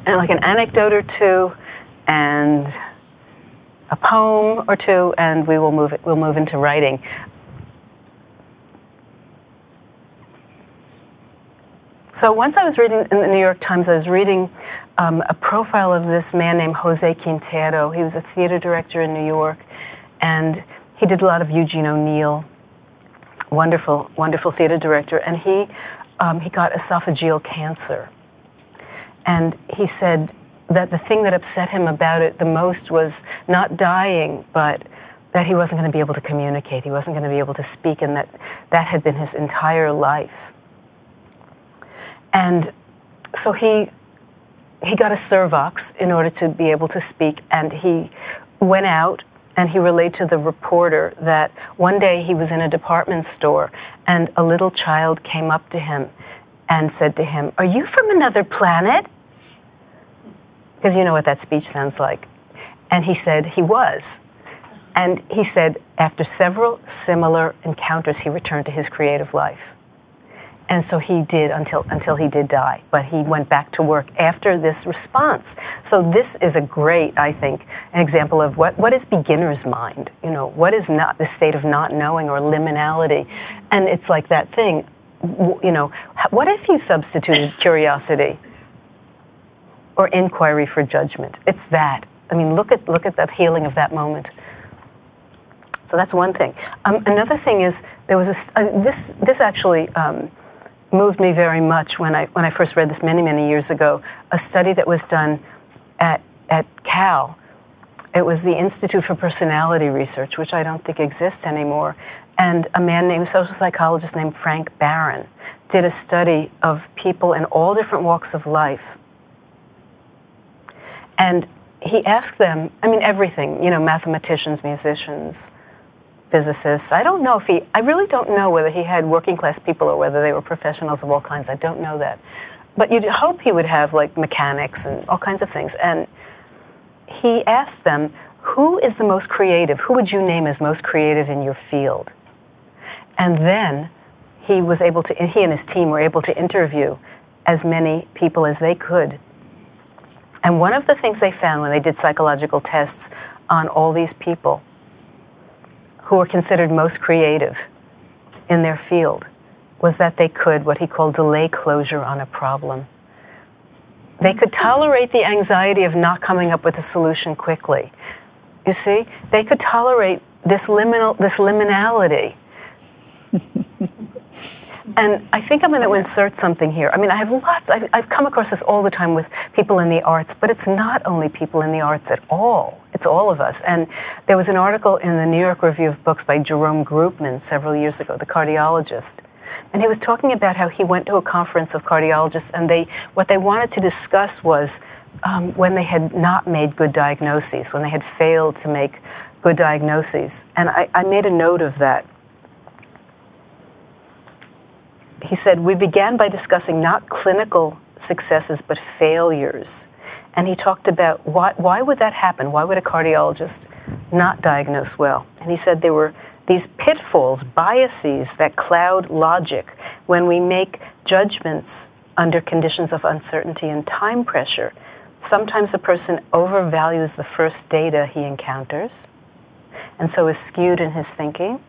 like an anecdote or two and a poem or two, and we will move, we'll move into writing. So once I was reading in the New York Times, I was reading um, a profile of this man named Jose Quintero. He was a theater director in New York, and he did a lot of Eugene O'Neill. Wonderful, wonderful theater director, and he um, he got esophageal cancer. And he said that the thing that upset him about it the most was not dying, but that he wasn't going to be able to communicate, he wasn't going to be able to speak, and that that had been his entire life. And so he he got a Servox in order to be able to speak, and he went out and he relayed to the reporter that one day he was in a department store and a little child came up to him and said to him, Are you from another planet? because you know what that speech sounds like. And he said he was. And he said after several similar encounters, he returned to his creative life. And so he did until, until he did die. But he went back to work after this response. So this is a great, I think, an example of what, what is beginner's mind? You know, what is not the state of not knowing or liminality? And it's like that thing, you know, what if you substituted curiosity or inquiry for judgment. It's that. I mean, look at look at the healing of that moment. So that's one thing. Um, another thing is there was a uh, this this actually um, moved me very much when I when I first read this many many years ago. A study that was done at at Cal. It was the Institute for Personality Research, which I don't think exists anymore. And a man named a social psychologist named Frank Barron did a study of people in all different walks of life and he asked them, I mean, everything, you know, mathematicians, musicians, physicists. I don't know if he, I really don't know whether he had working class people or whether they were professionals of all kinds. I don't know that. But you'd hope he would have like mechanics and all kinds of things. And he asked them, who is the most creative? Who would you name as most creative in your field? And then he was able to, he and his team were able to interview as many people as they could and one of the things they found when they did psychological tests on all these people who were considered most creative in their field was that they could, what he called, delay closure on a problem. They could tolerate the anxiety of not coming up with a solution quickly. You see, they could tolerate this liminal, this liminality. And I think I'm going to insert something here. I mean, I have lots, I've, I've come across this all the time with people in the arts, but it's not only people in the arts at all. It's all of us. And there was an article in the New York Review of Books by Jerome Groopman several years ago, the cardiologist. And he was talking about how he went to a conference of cardiologists, and they, what they wanted to discuss was um, when they had not made good diagnoses, when they had failed to make good diagnoses. And I, I made a note of that he said, We began by discussing not clinical successes, but failures. And he talked about why, why would that happen? Why would a cardiologist not diagnose well? And he said there were these pitfalls, biases that cloud logic when we make judgments under conditions of uncertainty and time pressure. Sometimes a person overvalues the first data he encounters and so is skewed in his thinking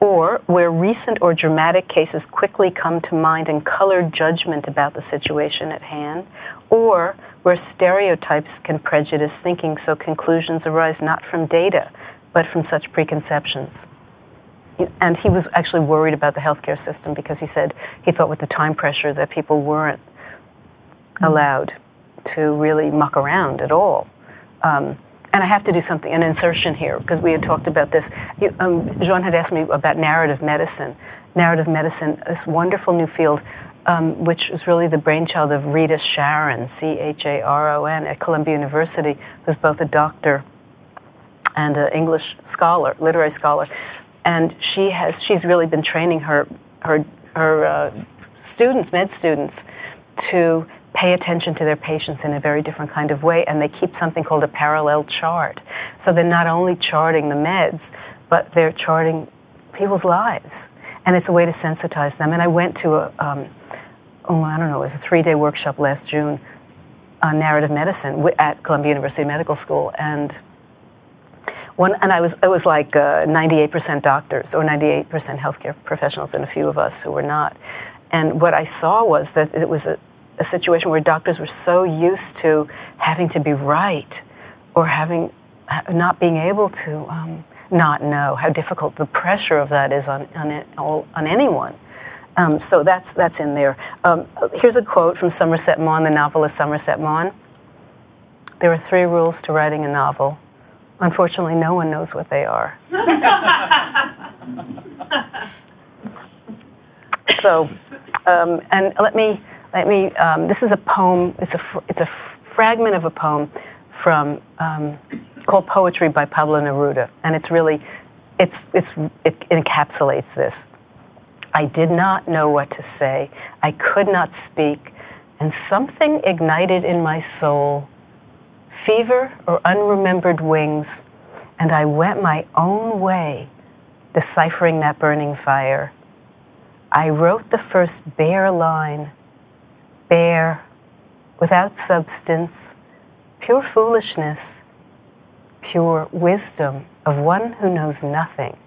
or where recent or dramatic cases quickly come to mind and color judgment about the situation at hand, or where stereotypes can prejudice thinking so conclusions arise not from data, but from such preconceptions. And he was actually worried about the healthcare system because he said he thought with the time pressure that people weren't allowed to really muck around at all. Um, and I have to do something, an insertion here, because we had talked about this. You, um, Jean had asked me about narrative medicine. Narrative medicine, this wonderful new field, um, which was really the brainchild of Rita Charon, C H A R O N, at Columbia University, who's both a doctor and an English scholar, literary scholar. And she has, she's really been training her, her, her uh, students, med students, to pay attention to their patients in a very different kind of way, and they keep something called a parallel chart. So they're not only charting the meds, but they're charting people's lives. And it's a way to sensitize them. And I went to a, um, oh, I don't know, it was a three day workshop last June on narrative medicine at Columbia University Medical School. And one, and I was, it was like uh, 98% doctors or 98% healthcare professionals and a few of us who were not. And what I saw was that it was a, a situation where doctors were so used to having to be right or having not being able to um, not know how difficult the pressure of that is on, on, it, on anyone. Um, so that's, that's in there. Um, here's a quote from Somerset Maugham, the novelist Somerset Maugham. There are three rules to writing a novel. Unfortunately, no one knows what they are. so, um, and let me let me, um, this is a poem, it's a, it's a fragment of a poem from, um, called Poetry by Pablo Neruda. And it's really, it's, it's, it encapsulates this. I did not know what to say. I could not speak. And something ignited in my soul fever or unremembered wings. And I went my own way, deciphering that burning fire. I wrote the first bare line bare, without substance, pure foolishness, pure wisdom of one who knows nothing.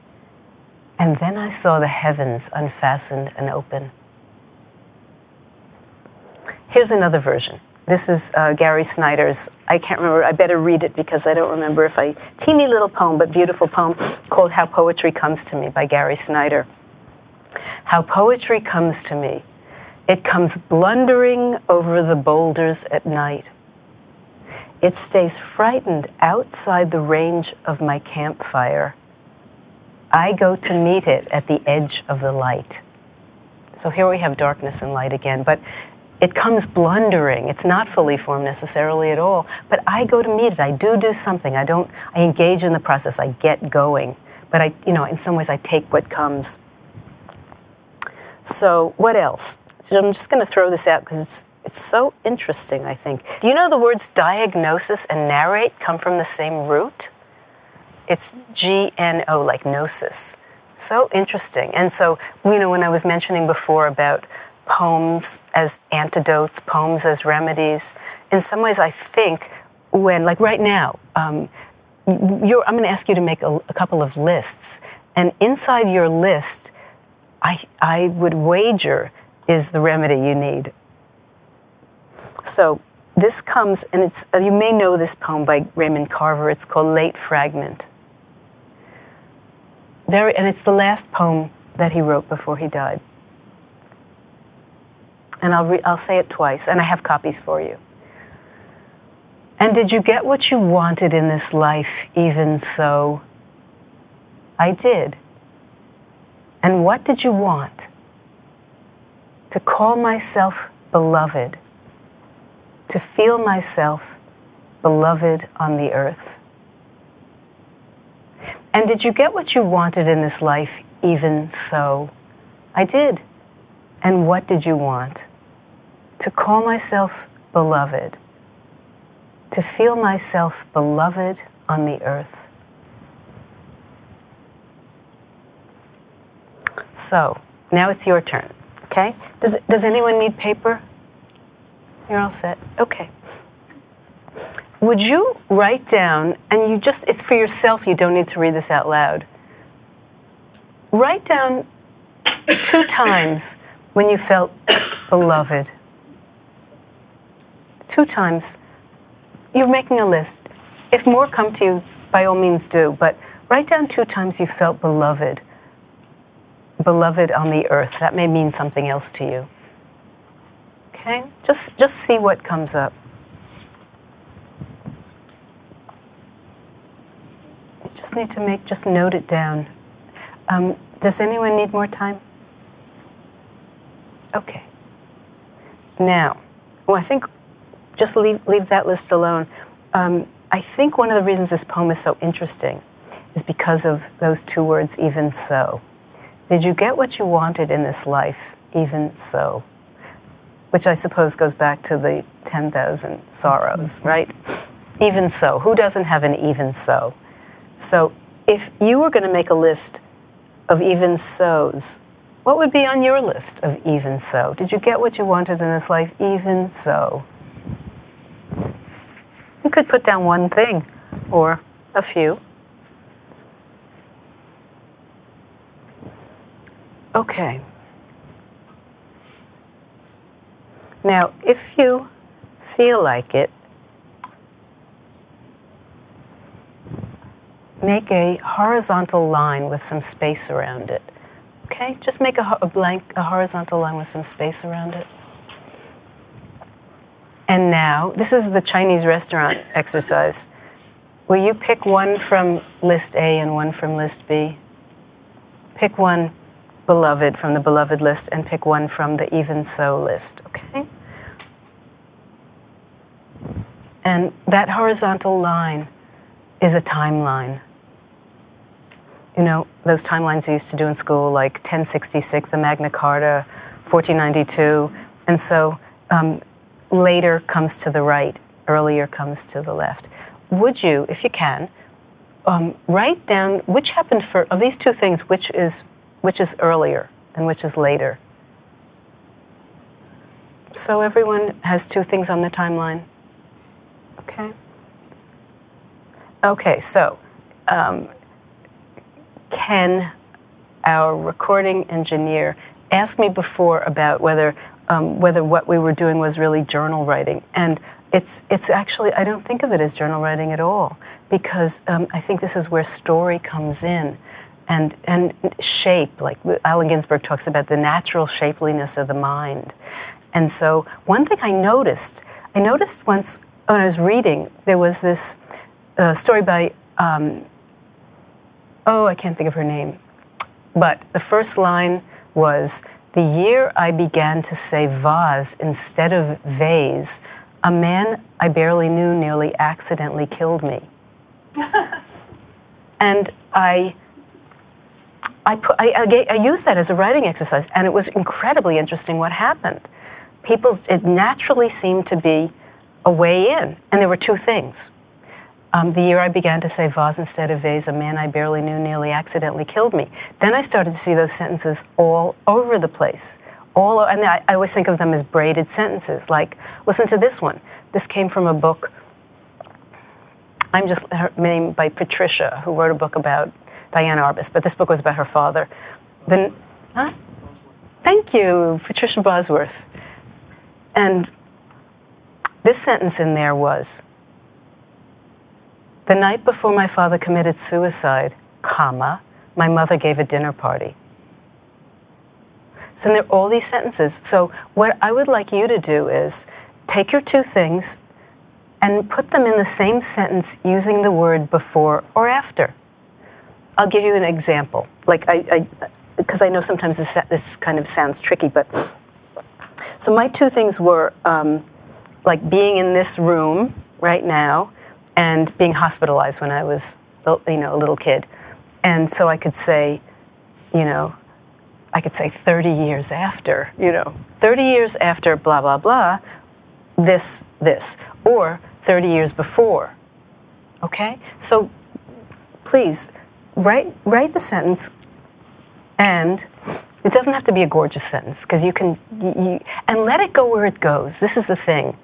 And then I saw the heavens unfastened and open. Here's another version. This is uh, Gary Snyder's, I can't remember, I better read it because I don't remember if I, teeny little poem, but beautiful poem called How Poetry Comes to Me by Gary Snyder. How poetry comes to me it comes blundering over the boulders at night. It stays frightened outside the range of my campfire. I go to meet it at the edge of the light. So here we have darkness and light again, but it comes blundering. It's not fully formed necessarily at all, but I go to meet it. I do do something. I don't, I engage in the process. I get going. But I, you know, in some ways I take what comes. So what else? I'm just going to throw this out because it's it's so interesting, I think. Do you know the words diagnosis and narrate come from the same root? It's G N O, like gnosis. So interesting. And so, you know, when I was mentioning before about poems as antidotes, poems as remedies, in some ways I think when, like right now, um, I'm going to ask you to make a, a couple of lists. And inside your list, I, I would wager is the remedy you need. So this comes, and it's, uh, you may know this poem by Raymond Carver. It's called Late Fragment. Very, and it's the last poem that he wrote before he died. and I'll, re- I'll say it twice, and I have copies for you. And did you get what you wanted in this life, even so? I did. And what did you want? To call myself beloved, to feel myself beloved on the earth. And did you get what you wanted in this life, even so? I did. And what did you want? To call myself beloved, to feel myself beloved on the earth. So, now it's your turn, okay? Does, does anyone need paper? You're all set? Okay. Would you write down, and you just, it's for yourself, you don't need to read this out loud. Write down two times when you felt beloved. Two times. You're making a list. If more come to you, by all means do, but write down two times you felt beloved. Beloved on the earth. That may mean something else to you. Okay? Just, just see what comes up. You just need to make, just note it down. Um, does anyone need more time? Okay. Now, well, I think just leave, leave that list alone. Um, I think one of the reasons this poem is so interesting is because of those two words, even so. Did you get what you wanted in this life, even so? Which I suppose goes back to the 10,000 sorrows, mm-hmm. right? Even so. Who doesn't have an even so? So if you were going to make a list of even so's, what would be on your list of even so? Did you get what you wanted in this life, even so? You could put down one thing or a few. Okay. Now, if you feel like it, make a horizontal line with some space around it. Okay, just make a, a, blank, a horizontal line with some space around it. And now, this is the Chinese restaurant exercise. Will you pick one from list A and one from list B? Pick one beloved from the beloved list and pick one from the even so list, okay? And that horizontal line is a timeline. You know, those timelines we used to do in school, like 1066, the Magna Carta, 1492. And so um, later comes to the right, earlier comes to the left. Would you, if you can, um, write down which happened for, of these two things, which is, which is earlier and which is later? So everyone has two things on the timeline. Okay? Okay, so um, Ken, our recording engineer, asked me before about whether um, whether what we were doing was really journal writing, and it's it's actually I don't think of it as journal writing at all because um, I think this is where story comes in, and and shape like Allen Ginsberg talks about the natural shapeliness of the mind, and so one thing I noticed I noticed once when I was reading there was this uh, story by um, oh I can't think of her name, but the first line was the year I began to say vase instead of vase, a man I barely knew nearly accidentally killed me. and I, I, put, I, I, I, used that as a writing exercise, and it was incredibly interesting what happened. People, it naturally seemed to be a way in, and there were two things. Um, the year I began to say vase instead of vase, a man I barely knew nearly accidentally killed me. Then I started to see those sentences all over the place. All, and I, I always think of them as braided sentences. Like, listen to this one. This came from a book. I'm just her name by Patricia, who wrote a book about Diana Arbus, but this book was about her father. Then, huh? Thank you, Patricia Bosworth. And this sentence in there was the night before my father committed suicide, comma, my mother gave a dinner party. So there are all these sentences. So what I would like you to do is take your two things and put them in the same sentence using the word before or after. I'll give you an example. Like I, because I, I, know sometimes this, this kind of sounds tricky, but so my two things were um, like being in this room right now and being hospitalized when I was, you know, a little kid. And so I could say, you know, I could say 30 years after, you know, 30 years after blah, blah, blah, this, this, or 30 years before. Okay? So please write, write the sentence and it doesn't have to be a gorgeous sentence because you can, you, and let it go where it goes. This is the thing.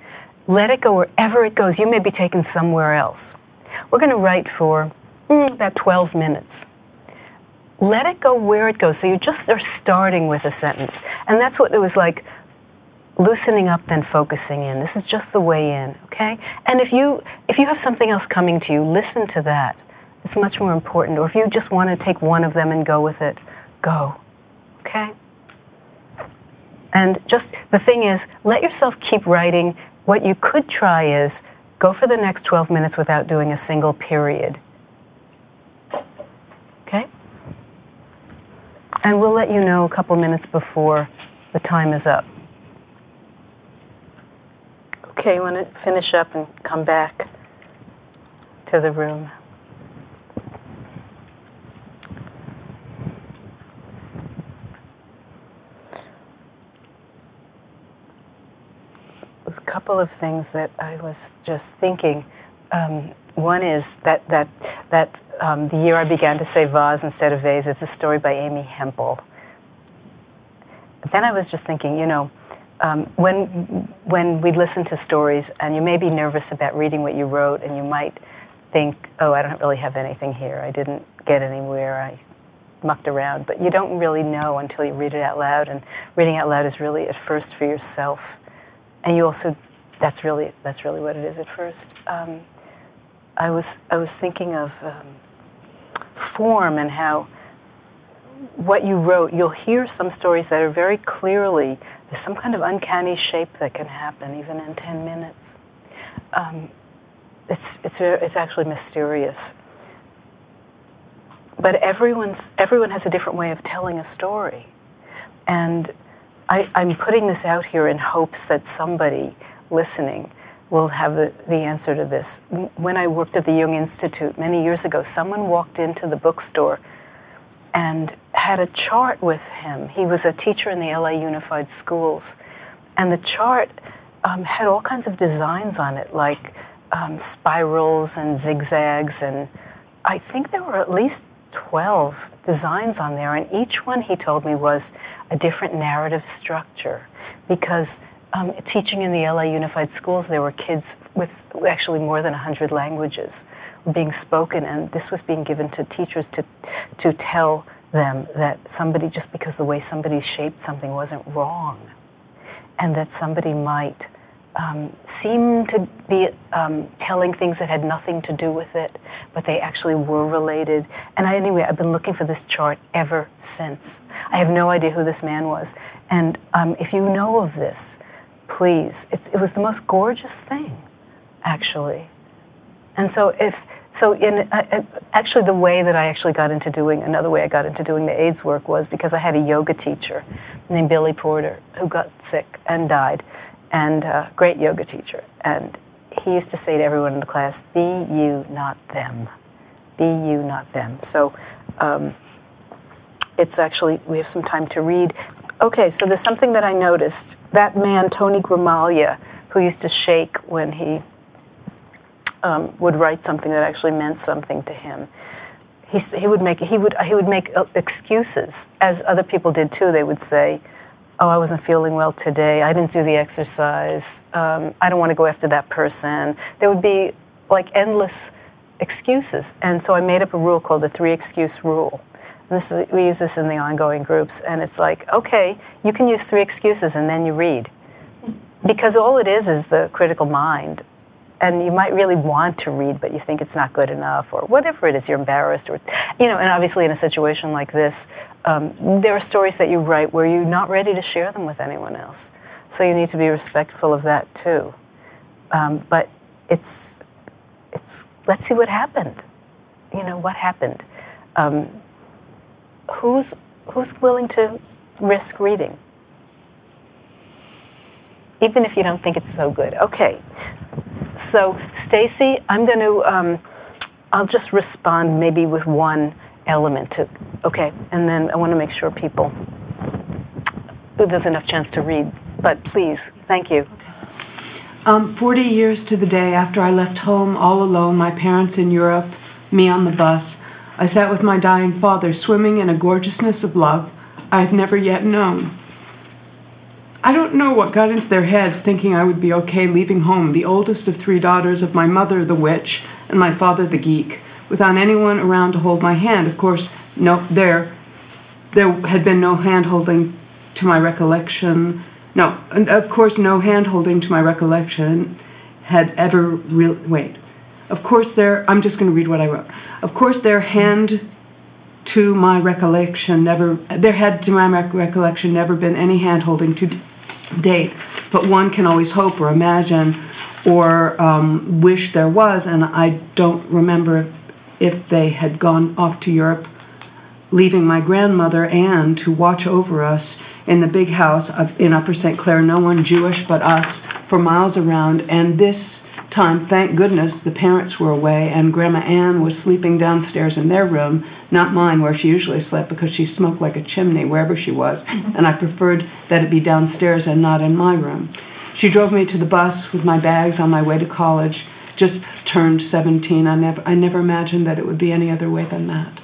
Let it go wherever it goes. You may be taken somewhere else. We're going to write for mm, about 12 minutes let it go where it goes. So you just are starting with a sentence. And that's what it was like loosening up then focusing in. This is just the way in, okay? And if you if you have something else coming to you, listen to that. It's much more important. Or if you just want to take one of them and go with it, go. Okay? And just the thing is, let yourself keep writing. What you could try is go for the next 12 minutes without doing a single period. Okay? And we'll let you know a couple minutes before the time is up. Okay, you want to finish up and come back to the room. A couple of things that I was just thinking. Um, one is that that that um, the year I began to say vase instead of vase. It's a story by Amy Hempel. Then I was just thinking, you know, um, when when we listen to stories, and you may be nervous about reading what you wrote, and you might think, oh, I don't really have anything here. I didn't get anywhere. I mucked around, but you don't really know until you read it out loud. And reading out loud is really at first for yourself, and you also that's really that's really what it is at first. Um, I was I was thinking of um, form and how what you wrote, you'll hear some stories that are very clearly, there's some kind of uncanny shape that can happen even in 10 minutes. Um, it's, it's, it's actually mysterious. But everyone's, everyone has a different way of telling a story. And I, I'm putting this out here in hopes that somebody listening will have the, the answer to this. When I worked at the Jung Institute many years ago, someone walked into the bookstore and had a chart with him. He was a teacher in the LA Unified Schools. And the chart um, had all kinds of designs on it, like um, spirals and zigzags. And I think there were at least 12 designs on there. And each one, he told me, was a different narrative structure because um, teaching in the LA Unified Schools, there were kids with actually more than 100 languages being spoken, and this was being given to teachers to, to tell them that somebody, just because the way somebody shaped something wasn't wrong, and that somebody might um, seem to be um, telling things that had nothing to do with it, but they actually were related. And I, anyway, I've been looking for this chart ever since. I have no idea who this man was. And um, if you know of this, please. It was the most gorgeous thing, actually. And so if so, in uh, actually the way that I actually got into doing another way I got into doing the AIDS work was because I had a yoga teacher named Billy Porter who got sick and died, and a great yoga teacher. And he used to say to everyone in the class, "Be you, not them. Be you, not them." So. Um, it's actually we have some time to read Okay, so there's something that I noticed. That man, Tony Gramaglia, who used to shake when he um, would write something that actually meant something to him. He, he would make he would he would make uh, excuses, as other people did too. They would say, "Oh, I wasn't feeling well today. I didn't do the exercise. Um, I don't want to go after that person." There would be like endless excuses, and so I made up a rule called the three excuse rule And this, we use this in the ongoing groups, and it's like, okay, you can use three excuses and then you read. Because all it is is the critical mind and you might really want to read, but you think it's not good enough, or whatever it is, you're embarrassed, or you know. And obviously, in a situation like this, um, there are stories that you write where you're not ready to share them with anyone else. So you need to be respectful of that too. Um, but it's it's let's see what happened. You know what happened. Um, who's who's willing to risk reading? Even if you don't think it's so good. Okay. So, Stacy, I'm going to, um, I'll just respond maybe with one element to, okay, and then I want to make sure people, there's enough chance to read. But please, thank you. Um, 40 years to the day after I left home all alone, my parents in Europe, me on the bus, I sat with my dying father, swimming in a gorgeousness of love I had never yet known. I don't know what got into their heads thinking I would be okay leaving home, the oldest of three daughters of my mother, the witch, and my father, the geek, without anyone around to hold my hand. Of course, no, there, there had been no hand holding to my recollection. No, and of course, no hand holding to my recollection had ever real. Wait, of course, there. I'm just going to read what I wrote. Of course, their hand to my recollection never there had to my recollection never been any hand holding to date but one can always hope or imagine or um, wish there was and i don't remember if they had gone off to europe leaving my grandmother anne to watch over us in the big house in upper st clair no one jewish but us for miles around and this time, thank goodness, the parents were away and Grandma Ann was sleeping downstairs in their room, not mine where she usually slept because she smoked like a chimney wherever she was, and I preferred that it be downstairs and not in my room. She drove me to the bus with my bags on my way to college. Just turned 17. I never, I never imagined that it would be any other way than that.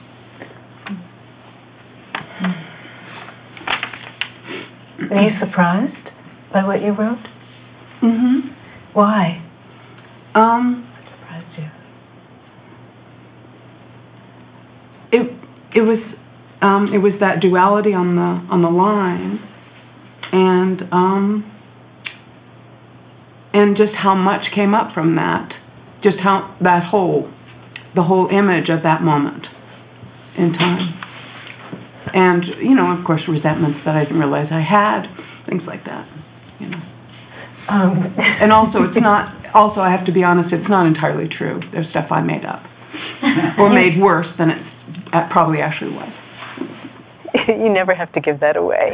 Are you surprised by what you wrote? Mm-hmm. Why? Um, what surprised you? It it was um, it was that duality on the on the line, and um, and just how much came up from that, just how that whole, the whole image of that moment, in time, and you know of course resentments that I didn't realize I had, things like that, you know. Um. and also it's not also, I have to be honest, it's not entirely true. There's stuff I made up or made worse than it's probably actually was. you never have to give that away.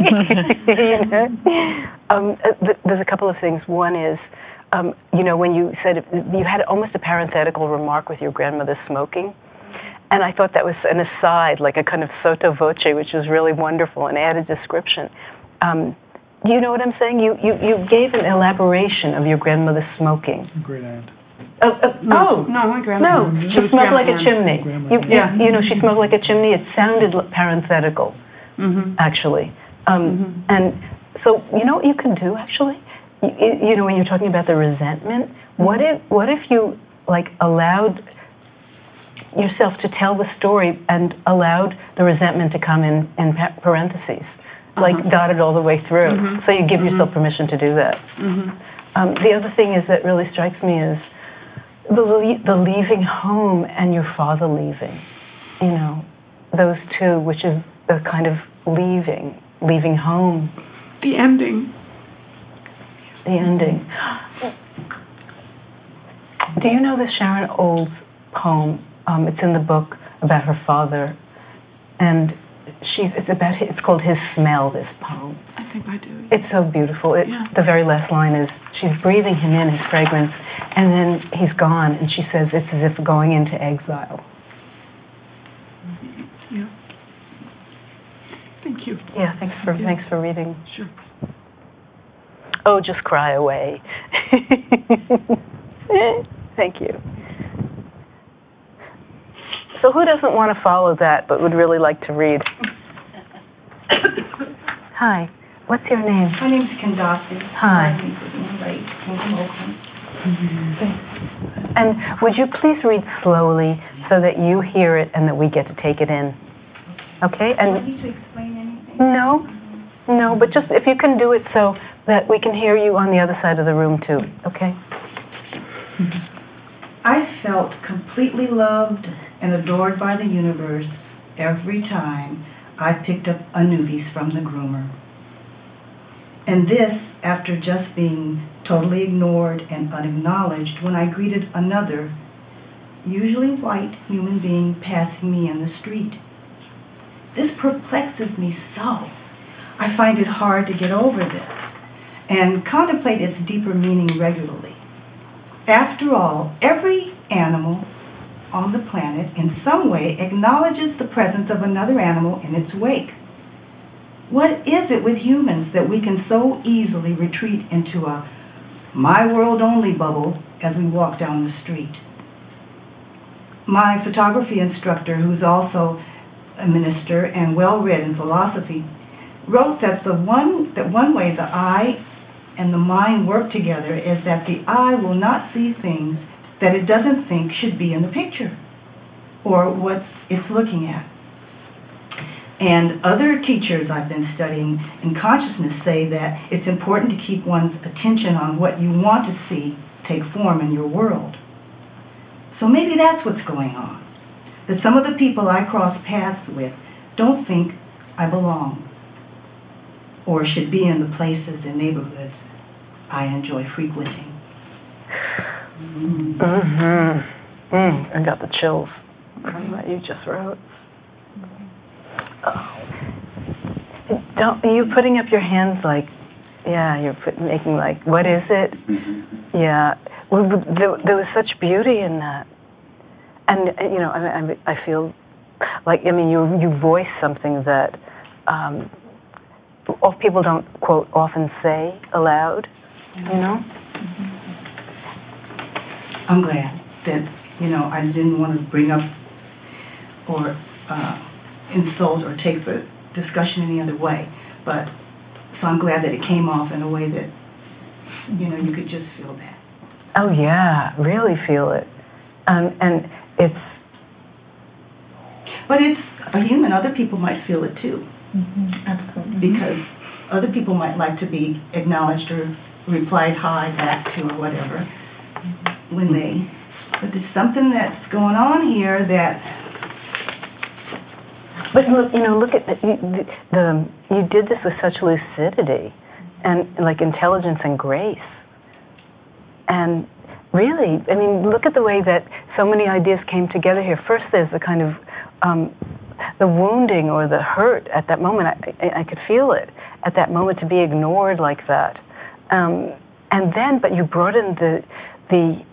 you know? um, uh, th- there's a couple of things. One is, um, you know, when you said you had almost a parenthetical remark with your grandmother smoking. And I thought that was an aside, like a kind of sotto voce, which was really wonderful, an added description. Um, do you know what I'm saying? You, you, you gave an elaboration of your grandmother smoking. Great aunt. Oh, uh, oh, no, my grandma. No, she smoked like a chimney. You, yeah. you, know, she smoked like a chimney. It sounded parenthetical, mm-hmm. actually. Um, mm-hmm. And so, you know what you can do, actually? You, you know, when you're talking about the resentment, mm-hmm. what if what if you like allowed yourself to tell the story and allowed the resentment to come in in parentheses? like uh-huh. dotted all the way through. Mm-hmm. So you give mm-hmm. yourself permission to do that. Mm-hmm. Um, the other thing is that really strikes me is the, le- the leaving home and your father leaving. You know, those two, which is the kind of leaving, leaving home. The ending. The ending. Do you know this Sharon Olds poem? Um, it's in the book about her father, and she's it's about it's called his smell this poem. I think i do it's so beautiful. It, yeah. the very last line is she's breathing him in his fragrance and then he's gone. And she says it's as if going into exile. Yeah. Thank you. Yeah thanks for yeah. thanks for reading. Sure. Oh just cry away. Thank you so who doesn't want to follow that but would really like to read? Hi, what's your name? My name is Kandasi. Hi. And would you please read slowly so that you hear it and that we get to take it in? Okay? And Do I need to explain anything? No. No, but just if you can do it so that we can hear you on the other side of the room too, okay? Mm-hmm. I felt completely loved and adored by the universe every time I picked up a Anubis from the groomer. And this after just being totally ignored and unacknowledged when I greeted another, usually white human being passing me in the street. This perplexes me so. I find it hard to get over this and contemplate its deeper meaning regularly. After all, every animal on the planet in some way acknowledges the presence of another animal in its wake. What is it with humans that we can so easily retreat into a my world only bubble as we walk down the street? My photography instructor, who's also a minister and well read in philosophy, wrote that the one that one way the eye and the mind work together is that the eye will not see things that it doesn't think should be in the picture or what it's looking at. And other teachers I've been studying in consciousness say that it's important to keep one's attention on what you want to see take form in your world. So maybe that's what's going on. That some of the people I cross paths with don't think I belong or should be in the places and neighborhoods I enjoy frequenting. Mm-hmm. Mm, I got the chills from what you just wrote. Oh. Don't you putting up your hands like, yeah, you're put, making like, what is it? Yeah, well, there, there was such beauty in that, and uh, you know, I, I, I feel like I mean, you you voice something that um, people don't quote often say aloud, you know. I'm glad that you know I didn't want to bring up or uh, insult or take the discussion any other way, but so I'm glad that it came off in a way that you know you could just feel that. Oh yeah, really feel it, um, and it's. But it's a human. Other people might feel it too. Mm-hmm. Absolutely. Because other people might like to be acknowledged or replied hi back to or whatever mm-hmm. When they. But there's something that's going on here that. But look, you know, look at the, the, the you did this with such lucidity, and like intelligence and grace. And really, I mean, look at the way that so many ideas came together here. First, there's the kind of um, the wounding or the hurt at that moment. I, I, could feel it at that moment to be ignored like that. Um, and then, but you brought in the the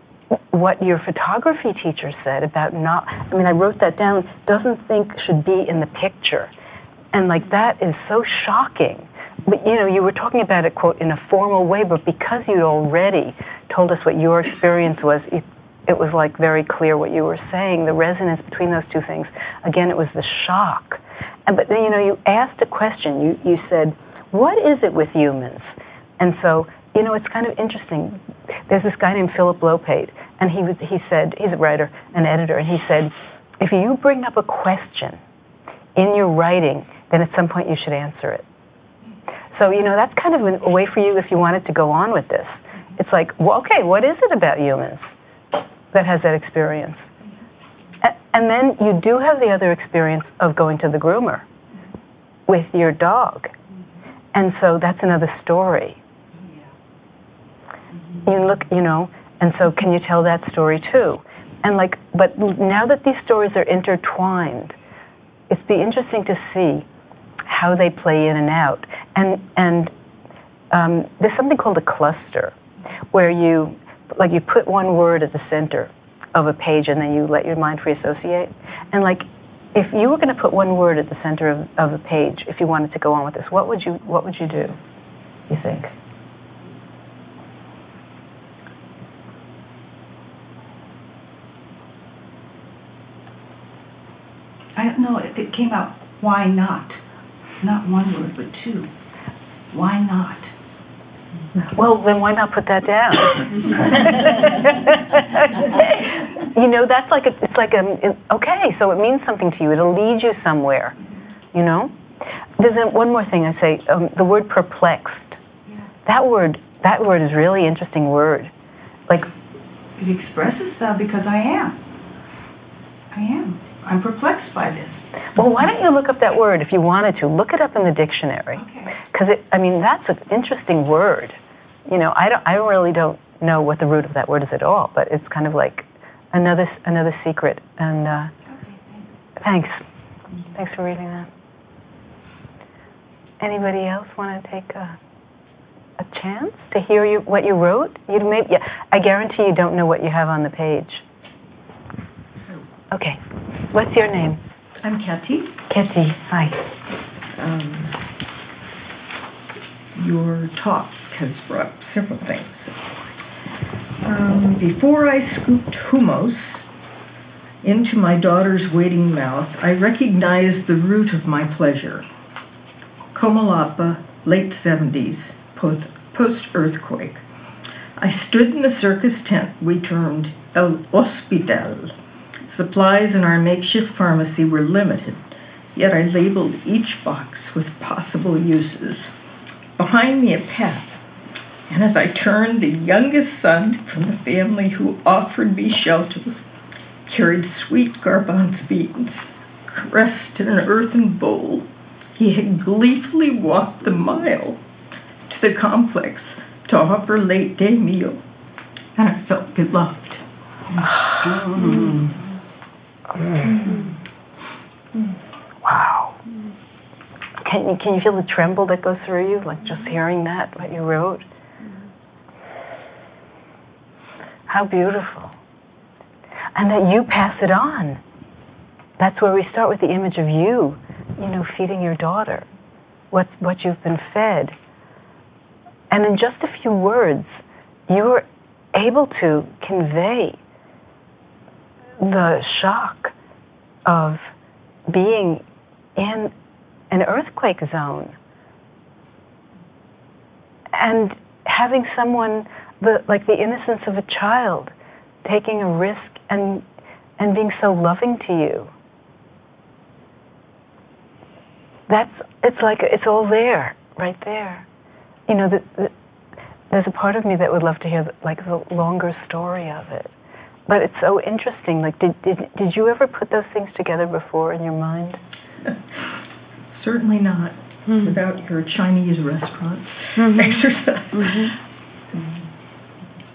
what your photography teacher said about not. I mean, I wrote that down. Doesn't think should be in the picture, and like that is so shocking. But you know, you were talking about it quote in a formal way, but because you'd already told us what your experience was, it, it was like very clear what you were saying, the resonance between those two things. Again, it was the shock. And but then, you know, you asked a question. You, you said, what is it with humans? And so, you know, it's kind of interesting. There's this guy named Philip Lopate, and he, was, he said, he's a writer, an editor, and he said, if you bring up a question in your writing, then at some point you should answer it. So, you know, that's kind of a way for you if you wanted to go on with this. It's like, well, okay, what is it about humans that has that experience? And then you do have the other experience of going to the groomer with your dog. And so that's another story. You look, you know, and so can you tell that story too? And like, but now that these stories are intertwined, it's be interesting to see how they play in and out. And and um, there's something called a cluster, where you like you put one word at the center of a page and then you let your mind free associate. And like if you were going to put one word at the center of, of a page, if you wanted to go on with this, what would you what would you do? You think? I don't know. It, it came out. Why not? Not one word, but two. Why not? Well, then why not put that down? you know, that's like a, it's like a okay. So it means something to you. It'll lead you somewhere. You know. There's a, one more thing I say. Um, the word perplexed. Yeah. That word. That word is really interesting word. Like, it expresses that because I am. I am. I'm perplexed by this. Well, why don't you look up that word if you wanted to? Look it up in the dictionary. Okay. Because it, I mean, that's an interesting word. You know, I don't, I really don't know what the root of that word is at all, but it's kind of like another, another secret. And uh, Okay, thanks. thanks, thanks for reading that. Anybody else want to take a, a chance to hear you, what you wrote? You may, yeah, I guarantee you don't know what you have on the page. Okay, what's your name? I'm Katty. Ketty. Hi. Your talk has brought up several things. Um, before I scooped hummus into my daughter's waiting mouth, I recognized the root of my pleasure. Comalapa, late 70s, post earthquake. I stood in the circus tent we termed El Hospital. Supplies in our makeshift pharmacy were limited, yet I labeled each box with possible uses. Behind me, a pet. And as I turned, the youngest son from the family who offered me shelter carried sweet garbanzo beans, caressed in an earthen bowl. He had gleefully walked the mile to the complex to offer late day meal, and I felt beloved. Mm. Wow. Can you, can you feel the tremble that goes through you, like just hearing that, what you wrote? How beautiful. And that you pass it on. That's where we start with the image of you, you know, feeding your daughter, what's, what you've been fed. And in just a few words, you were able to convey the shock of being in an earthquake zone and having someone the like the innocence of a child taking a risk and and being so loving to you. That's it's like it's all there right there. You know the, the, there's a part of me that would love to hear the, like the longer story of it but it's so interesting like did, did, did you ever put those things together before in your mind Certainly not without your Chinese restaurant exercise.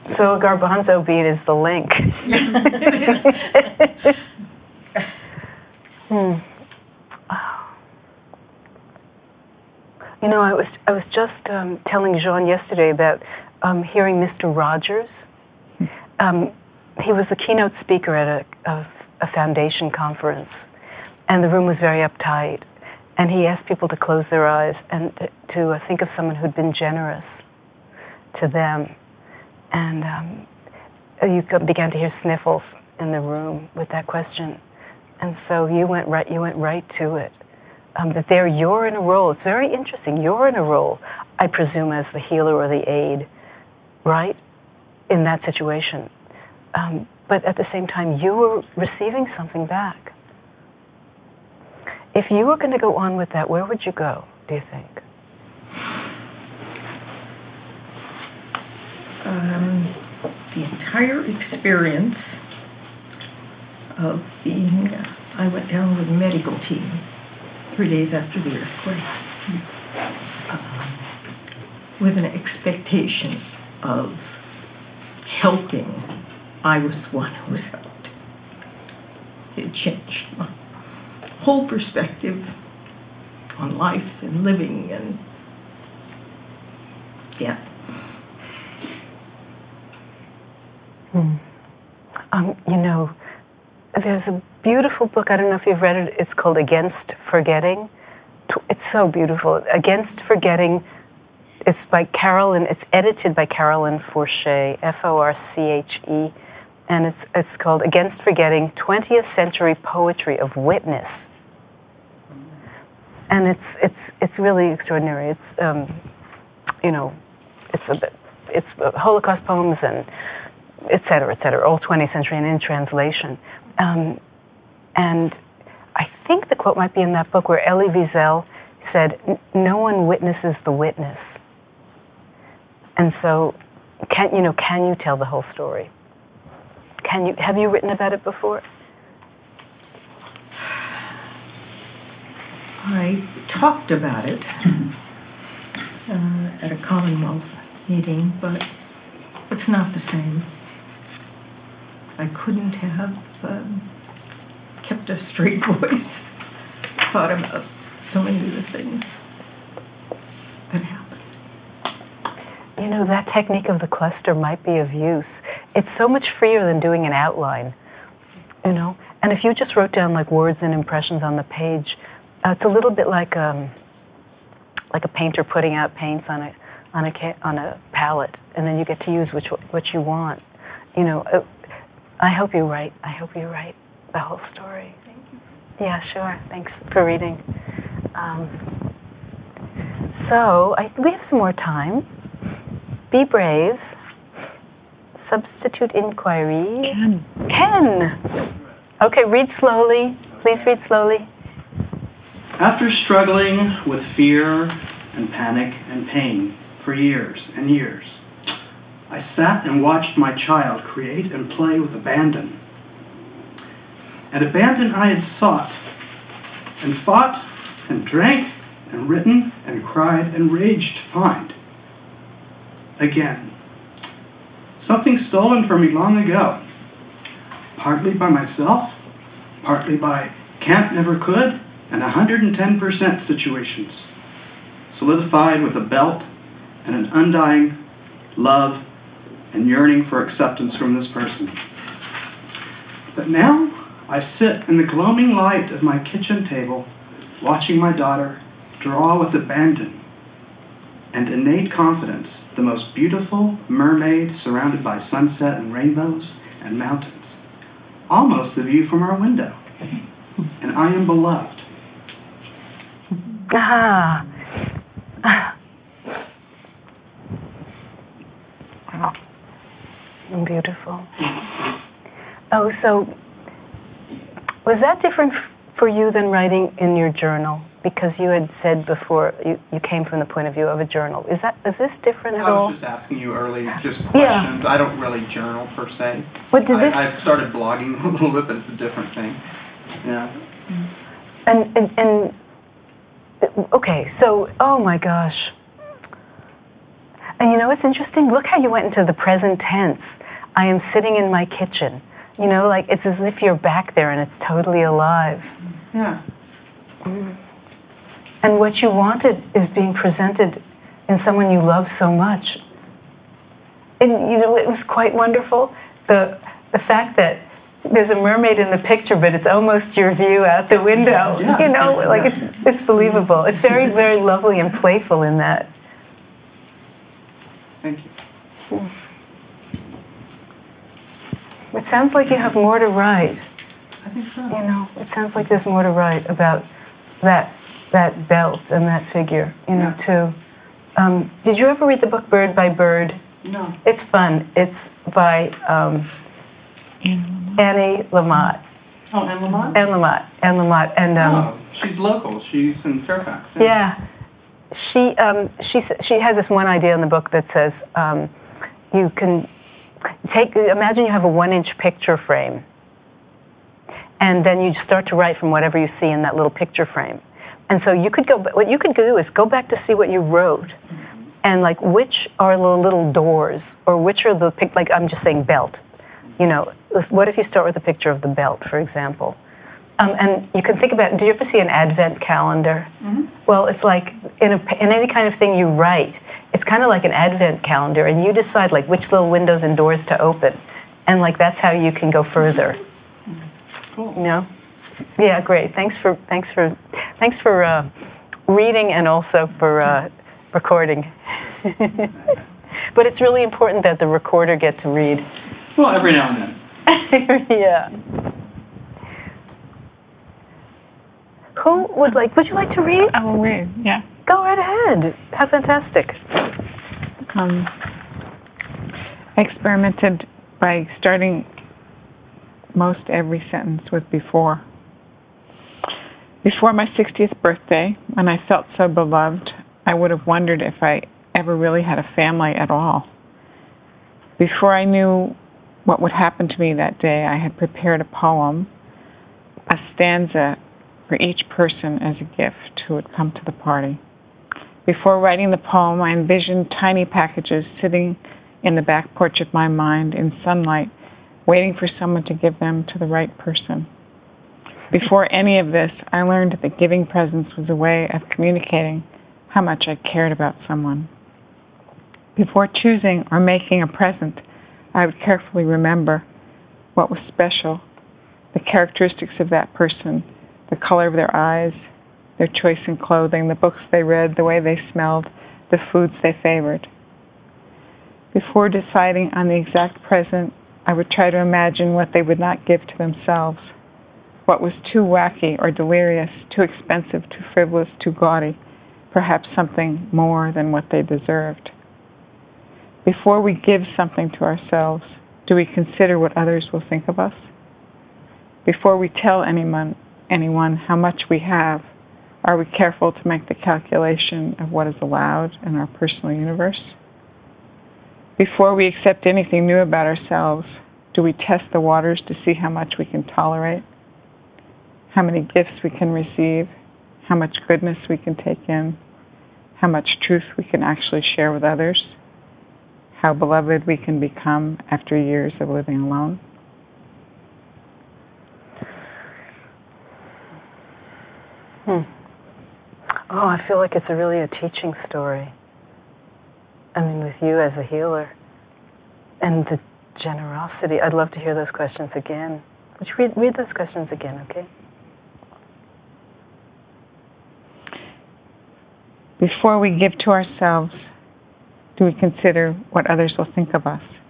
So a garbanzo bean is the link. Hmm. You know, I was I was just um, telling Jean yesterday about um, hearing Mr. Rogers. Um, he was the keynote speaker at a, a, a foundation conference, and the room was very uptight. And he asked people to close their eyes and to, to uh, think of someone who'd been generous to them. And um, you began to hear sniffles in the room with that question. And so you went right, you went right to it. Um, that there you're in a role. It's very interesting. You're in a role, I presume, as the healer or the aid, right? In that situation. Um, but at the same time, you were receiving something back. If you were going to go on with that, where would you go, do you think? Um, the entire experience of being, I went down with a medical team three days after the earthquake um, with an expectation of helping. I was the one who was helped. It changed my whole perspective on life and living and death. Um, you know, there's a beautiful book. I don't know if you've read it. It's called Against Forgetting. It's so beautiful. Against Forgetting. It's by Carolyn. It's edited by Carolyn Forche, F-O-R-C-H-E, and it's it's called Against Forgetting: 20th Century Poetry of Witness. And it's it's it's really extraordinary. It's um, you know, it's a bit, it's Holocaust poems and et cetera, et cetera, all 20th century and in translation. Um, and I think the quote might be in that book where Elie Wiesel said, "No one witnesses the witness." And so, can you know? Can you tell the whole story? Can you have you written about it before? I talked about it uh, at a Commonwealth meeting, but it's not the same. I couldn't have um, kept a straight voice, thought about so many of the things that happened. You know, that technique of the cluster might be of use. It's so much freer than doing an outline, you know? And if you just wrote down like words and impressions on the page, uh, it's a little bit like um, like a painter putting out paints on a on a ca- on a palette, and then you get to use which what you want. You know, uh, I hope you write. I hope you write the whole story. Thank you. Yeah, sure. Thanks for reading. Um, so I, we have some more time. Be brave. Substitute inquiry. Ken. Ken. Okay, read slowly. Please read slowly. After struggling with fear and panic and pain for years and years, I sat and watched my child create and play with abandon. And abandon I had sought, and fought, and drank, and written, and cried, and raged to find. Again. Something stolen from me long ago, partly by myself, partly by can't never could, and 110% situations, solidified with a belt and an undying love and yearning for acceptance from this person. But now I sit in the gloaming light of my kitchen table, watching my daughter draw with abandon and innate confidence the most beautiful mermaid surrounded by sunset and rainbows and mountains, almost the view from our window. And I am beloved. Ah. Wow. Beautiful. Oh, so was that different f- for you than writing in your journal? Because you had said before you, you came from the point of view of a journal. Is that is this different at all? I all? was just asking you early, just Yeah. questions. I don't really journal per se. What did I, this- I've started blogging a little bit, but it's a different thing. Yeah. And, and, and okay, so, oh my gosh. And you know what's interesting? Look how you went into the present tense. I am sitting in my kitchen. You know, like it's as if you're back there and it's totally alive. Yeah. Mm. And what you wanted is being presented in someone you love so much. And you know, it was quite wonderful. The, the fact that there's a mermaid in the picture, but it's almost your view out the window. Yeah. You know, like it's, it's believable. It's very, very lovely and playful in that. Thank you. It sounds like you have more to write. I think so. You know, it sounds like there's more to write about that that belt and that figure. You know, Yeah. too. Um, did you ever read the book Bird by Bird? No. It's fun. It's by um, Annie Lamott. Oh, and Lamont? Anne Lamott. Anne Lamott. And um, oh, she's local. She's in Fairfax. yeah, she um, she she has this one idea in the book that says um, you can take imagine you have a one-inch picture frame, and then you start to write from whatever you see in that little picture frame. And so you could go. What you could do is go back to see what you wrote, and like which are the little doors, or which are the pic- like I'm just saying belt. You know, if- what if you start with a picture of the belt, for example? Um, and you can think about. Did you ever see an advent calendar? Well, it's like in, a, in any kind of thing you write, it's kind of like an advent calendar, and you decide like which little windows and doors to open, and like that's how you can go further. Cool. You know? Yeah, great. Thanks for thanks for thanks for uh, reading and also for uh, recording. but it's really important that the recorder get to read. Well, every now and then. yeah. Who would like? Would you like to read? I will read. Yeah. Go right ahead. How fantastic. Um, I experimented by starting most every sentence with before. Before my 60th birthday, when I felt so beloved, I would have wondered if I ever really had a family at all. Before I knew what would happen to me that day, I had prepared a poem, a stanza for each person as a gift who would come to the party. Before writing the poem, I envisioned tiny packages sitting in the back porch of my mind in sunlight, waiting for someone to give them to the right person. Before any of this, I learned that giving presents was a way of communicating how much I cared about someone. Before choosing or making a present, I would carefully remember what was special, the characteristics of that person, the color of their eyes, their choice in clothing, the books they read, the way they smelled, the foods they favored. Before deciding on the exact present, I would try to imagine what they would not give to themselves, what was too wacky or delirious, too expensive, too frivolous, too gaudy, perhaps something more than what they deserved. Before we give something to ourselves, do we consider what others will think of us? Before we tell anyone, anyone how much we have, are we careful to make the calculation of what is allowed in our personal universe? Before we accept anything new about ourselves, do we test the waters to see how much we can tolerate? How many gifts we can receive? How much goodness we can take in? How much truth we can actually share with others? how beloved we can become after years of living alone? Hmm. Oh, I feel like it's a really a teaching story. I mean, with you as a healer and the generosity. I'd love to hear those questions again. Would you read, read those questions again, okay? Before we give to ourselves, do we consider what others will think of us?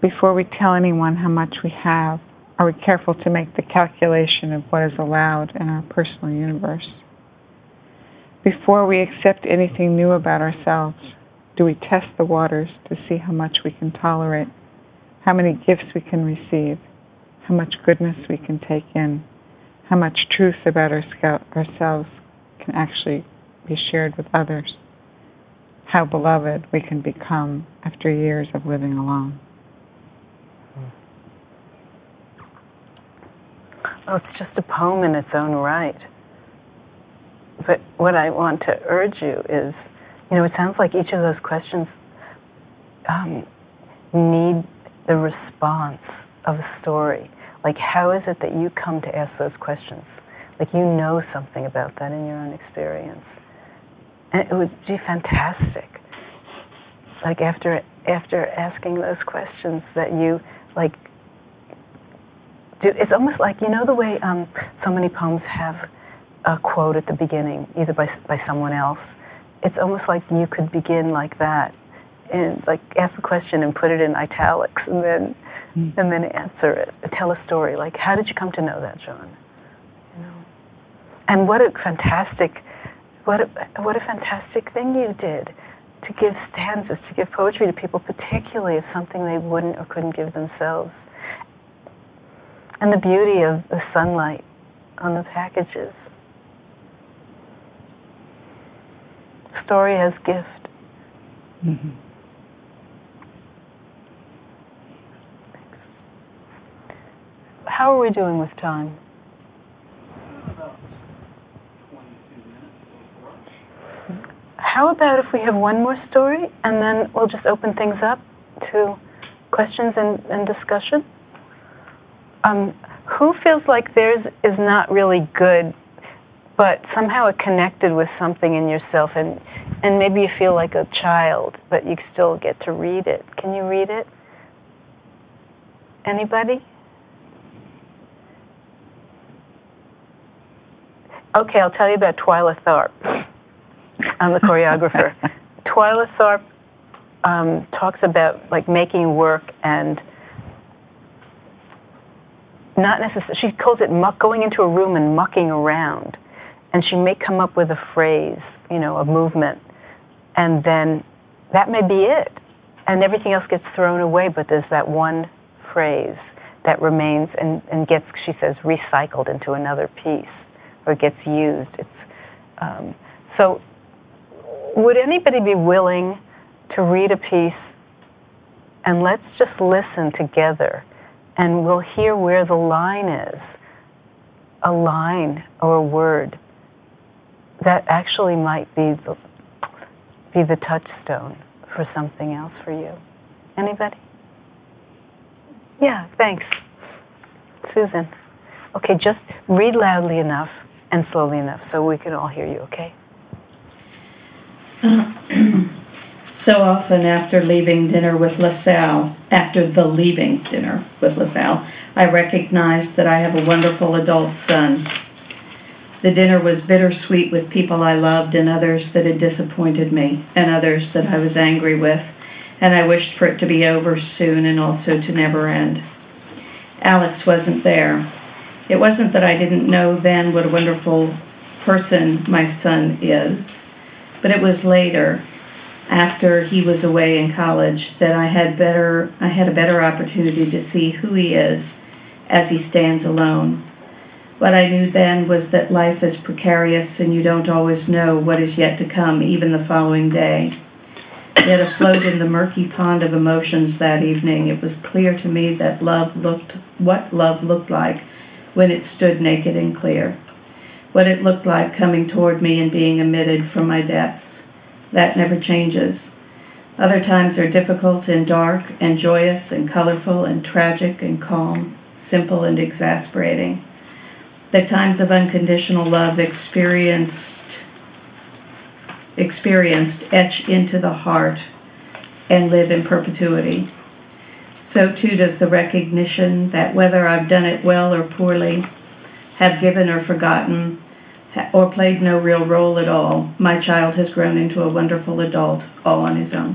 Before we tell anyone how much we have, are we careful to make the calculation of what is allowed in our personal universe? Before we accept anything new about ourselves, do we test the waters to see how much we can tolerate, how many gifts we can receive, how much goodness we can take in, how much truth about our, ourselves can actually be shared with others? how beloved we can become after years of living alone. Well, it's just a poem in its own right. But what I want to urge you is, you know, it sounds like each of those questions um, need the response of a story. Like, how is it that you come to ask those questions? Like, you know something about that in your own experience. And it would be fantastic. Like after after asking those questions, that you like do. It's almost like you know the way um, so many poems have a quote at the beginning, either by by someone else. It's almost like you could begin like that, and like ask the question and put it in italics, and then mm. and then answer it. Tell a story. Like, how did you come to know that, John? You know, and what a fantastic what a, what a fantastic thing you did to give stanzas, to give poetry to people, particularly of something they wouldn't or couldn't give themselves. And the beauty of the sunlight on the packages. Story as gift. Mm-hmm. Thanks. How are we doing with time? How about if we have one more story and then we'll just open things up to questions and, and discussion? Um, who feels like theirs is not really good, but somehow it connected with something in yourself and, and maybe you feel like a child, but you still get to read it? Can you read it? Anybody? Okay, I'll tell you about Twyla Tharp. I'm the choreographer. Twyla Tharp um, talks about like making work and not necessarily, she calls it muck, going into a room and mucking around. And she may come up with a phrase, you know, a movement, and then that may be it. And everything else gets thrown away, but there's that one phrase that remains and, and gets, she says, recycled into another piece or gets used. It's, um, so would anybody be willing to read a piece And let's just listen together and we'll hear where the line is a line or a word that actually might be the, be the touchstone for something else for you. Anybody? Yeah, thanks. Susan. Okay, just read loudly enough and slowly enough so we can all hear you, okay? So often after leaving dinner with LaSalle, after the leaving dinner with LaSalle, I recognized that I have a wonderful adult son. The dinner was bittersweet with people I loved and others that had disappointed me and others that I was angry with, and I wished for it to be over soon and also to never end. Alex wasn't there. It wasn't that I didn't know then what a wonderful person my son is, but it was later after he was away in college that I had better I had a better opportunity to see who he is as he stands alone. What I knew then was that life is precarious and you don't always know what is yet to come even the following day. Yet afloat in the murky pond of emotions that evening, it was clear to me that love looked what love looked like when it stood naked and clear. What it looked like coming toward me and being emitted from my depths. That never changes. Other times are difficult and dark and joyous and colorful and tragic and calm, simple and exasperating. The times of unconditional love experienced experienced etch into the heart and live in perpetuity. So too does the recognition that whether I've done it well or poorly, have given or forgotten, or played no real role at all, my child has grown into a wonderful adult all on his own.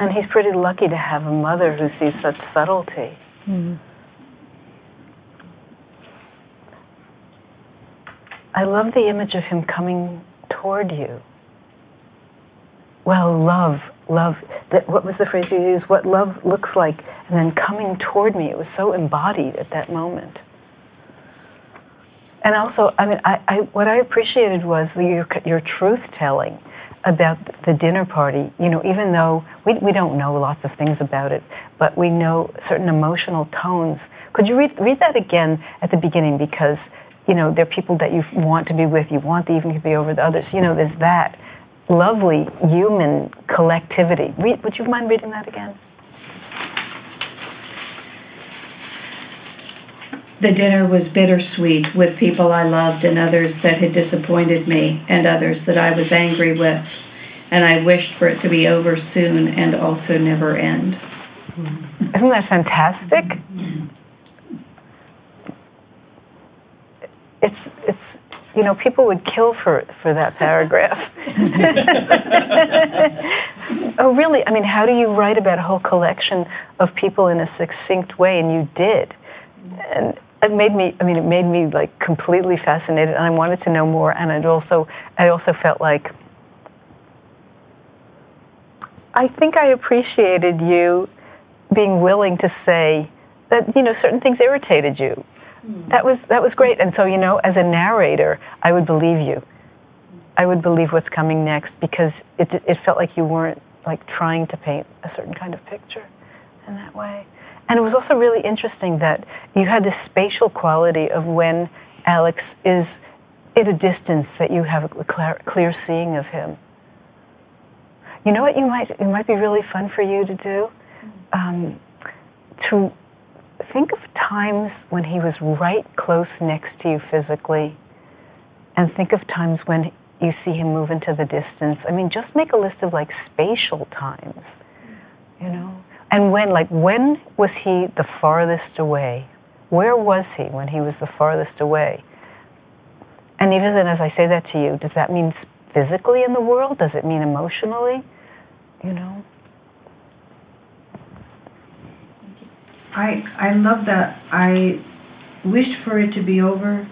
And he's pretty lucky to have a mother who sees such subtlety. Hmm. I love the image of him coming toward you. Well, love, love. That, what was the phrase you used? What love looks like, and then coming toward me. It was so embodied at that moment. And also, I mean, I, I, what I appreciated was your, your truth telling about the dinner party. You know, even though we, we don't know lots of things about it, but we know certain emotional tones. Could you read, read that again at the beginning? Because, you know, there are people that you want to be with, you want the evening to be over the others. You know, there's that lovely human collectivity. Read, would you mind reading that again? The dinner was bittersweet with people I loved and others that had disappointed me and others that I was angry with, and I wished for it to be over soon and also never end. Isn't that fantastic? It's it's you know people would kill for for that paragraph. oh really? I mean, how do you write about a whole collection of people in a succinct way? And you did, and it made me. I mean, it made me like completely fascinated, and I wanted to know more. And it also I also felt like. I think I appreciated you being willing to say that you know certain things irritated you. That was that was great. And so you know, as a narrator, I would believe you. I would believe what's coming next because it it felt like you weren't like trying to paint a certain kind of picture in that way. And it was also really interesting that you had this spatial quality of when Alex is at a distance that you have a clear, clear seeing of him. You know what you might it might be really fun for you to do um, to think of times when he was right close next to you physically, and think of times when you see him move into the distance. I mean, just make a list of like spatial times, you know. And when, like, when was he the farthest away? Where was he when he was the farthest away? And even then, as I say that to you, does that mean physically in the world? Does it mean emotionally? You know? I, I love that. I wished for it to be over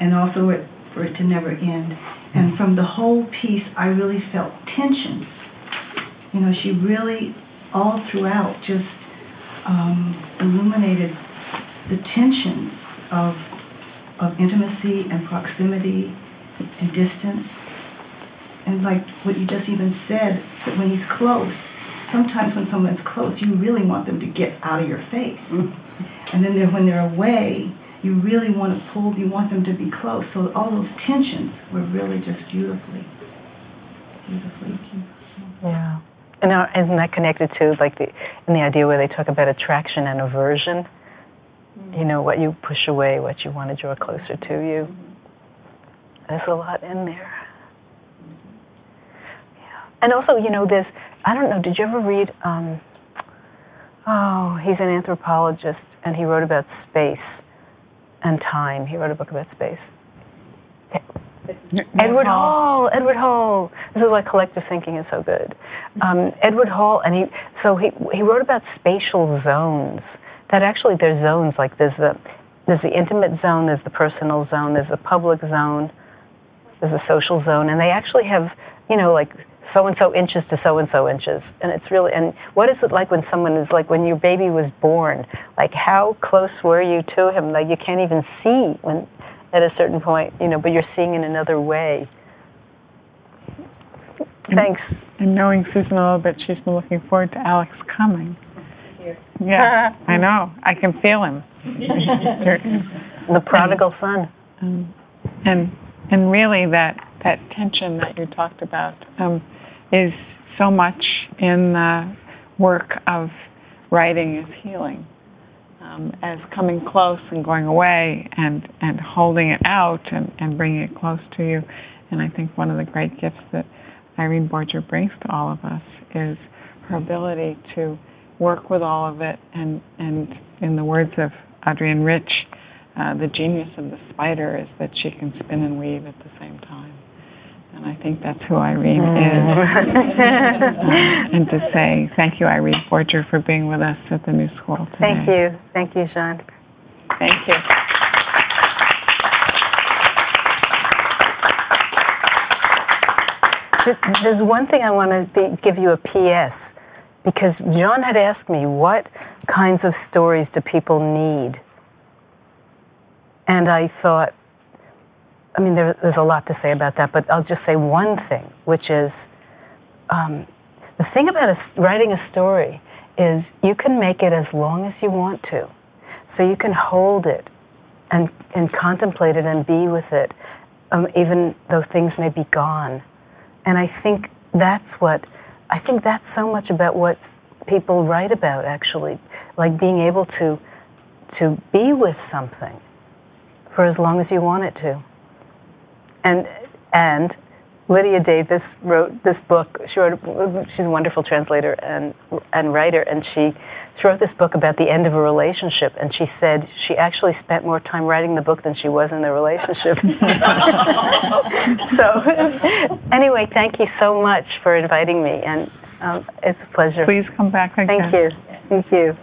and also it, for it to never end. And from the whole piece, I really felt tensions. You know, she really, all throughout, just um, illuminated the tensions of, of intimacy and proximity and distance. And like what you just even said, that when he's close, sometimes when someone's close, you really want them to get out of your face. Mm. And then they're, when they're away, you really want to pull, you want them to be close. So all those tensions were really just beautifully, beautifully. Yeah. And now, isn't that connected to like the in the idea where they talk about attraction and aversion? Mm-hmm. You know, what you push away, what you want to draw closer to you. Mm-hmm. There's a lot in there. Yeah. And also, you know, there's I don't know. Did you ever read? Um, oh, he's an anthropologist, and he wrote about space and time. He wrote a book about space. Edward Hall. Edward Hall. This is why collective thinking is so good. Um, Edward Hall, and he so he he wrote about spatial zones. That actually there's zones like there's the there's the intimate zone, there's the personal zone, there's the public zone, there's the social zone, and they actually have you know like so and so inches to so and so inches, and it's really and what is it like when someone is like when your baby was born? Like how close were you to him? Like you can't even see when at a certain point, you know, but you're seeing in another way. Thanks. And knowing Susan a little bit, she's been looking forward to Alex coming. Yeah, I know. I can feel him. The prodigal son. Um, and and really that that tension that you talked about um, is so much in the work of writing is healing um, as coming close and going away and and holding it out and, and bringing it close to you and i think one of the great gifts that irene borger brings to all of us is her ability to work with all of it and and in the words of adrienne rich uh, the genius of the spider is that she can spin and weave at the same time. I think that's who Irene is. Uh, and to say thank you, Irene Borger, for being with us at the new school today. Thank you. Thank you, Jean. Thank you. There's one thing I want to be, give you a PS because John had asked me what kinds of stories do people need? And I thought, I mean, there, there's a lot to say about that, but I'll just say one thing, which is um, the thing about a writing a story is you can make it as long as you want to. So you can hold it and, and contemplate it and be with it, um, even though things may be gone. And I think that's what, I think that's so much about what people write about, actually, like being able to, to be with something for as long as you want it to. And, and Lydia Davis wrote this book. She wrote, she's a wonderful translator and, and writer, and she, she wrote this book about the end of a relationship. And she said she actually spent more time writing the book than she was in the relationship. so, anyway, thank you so much for inviting me, and um, it's a pleasure. Please come back again. Thank you. Thank you.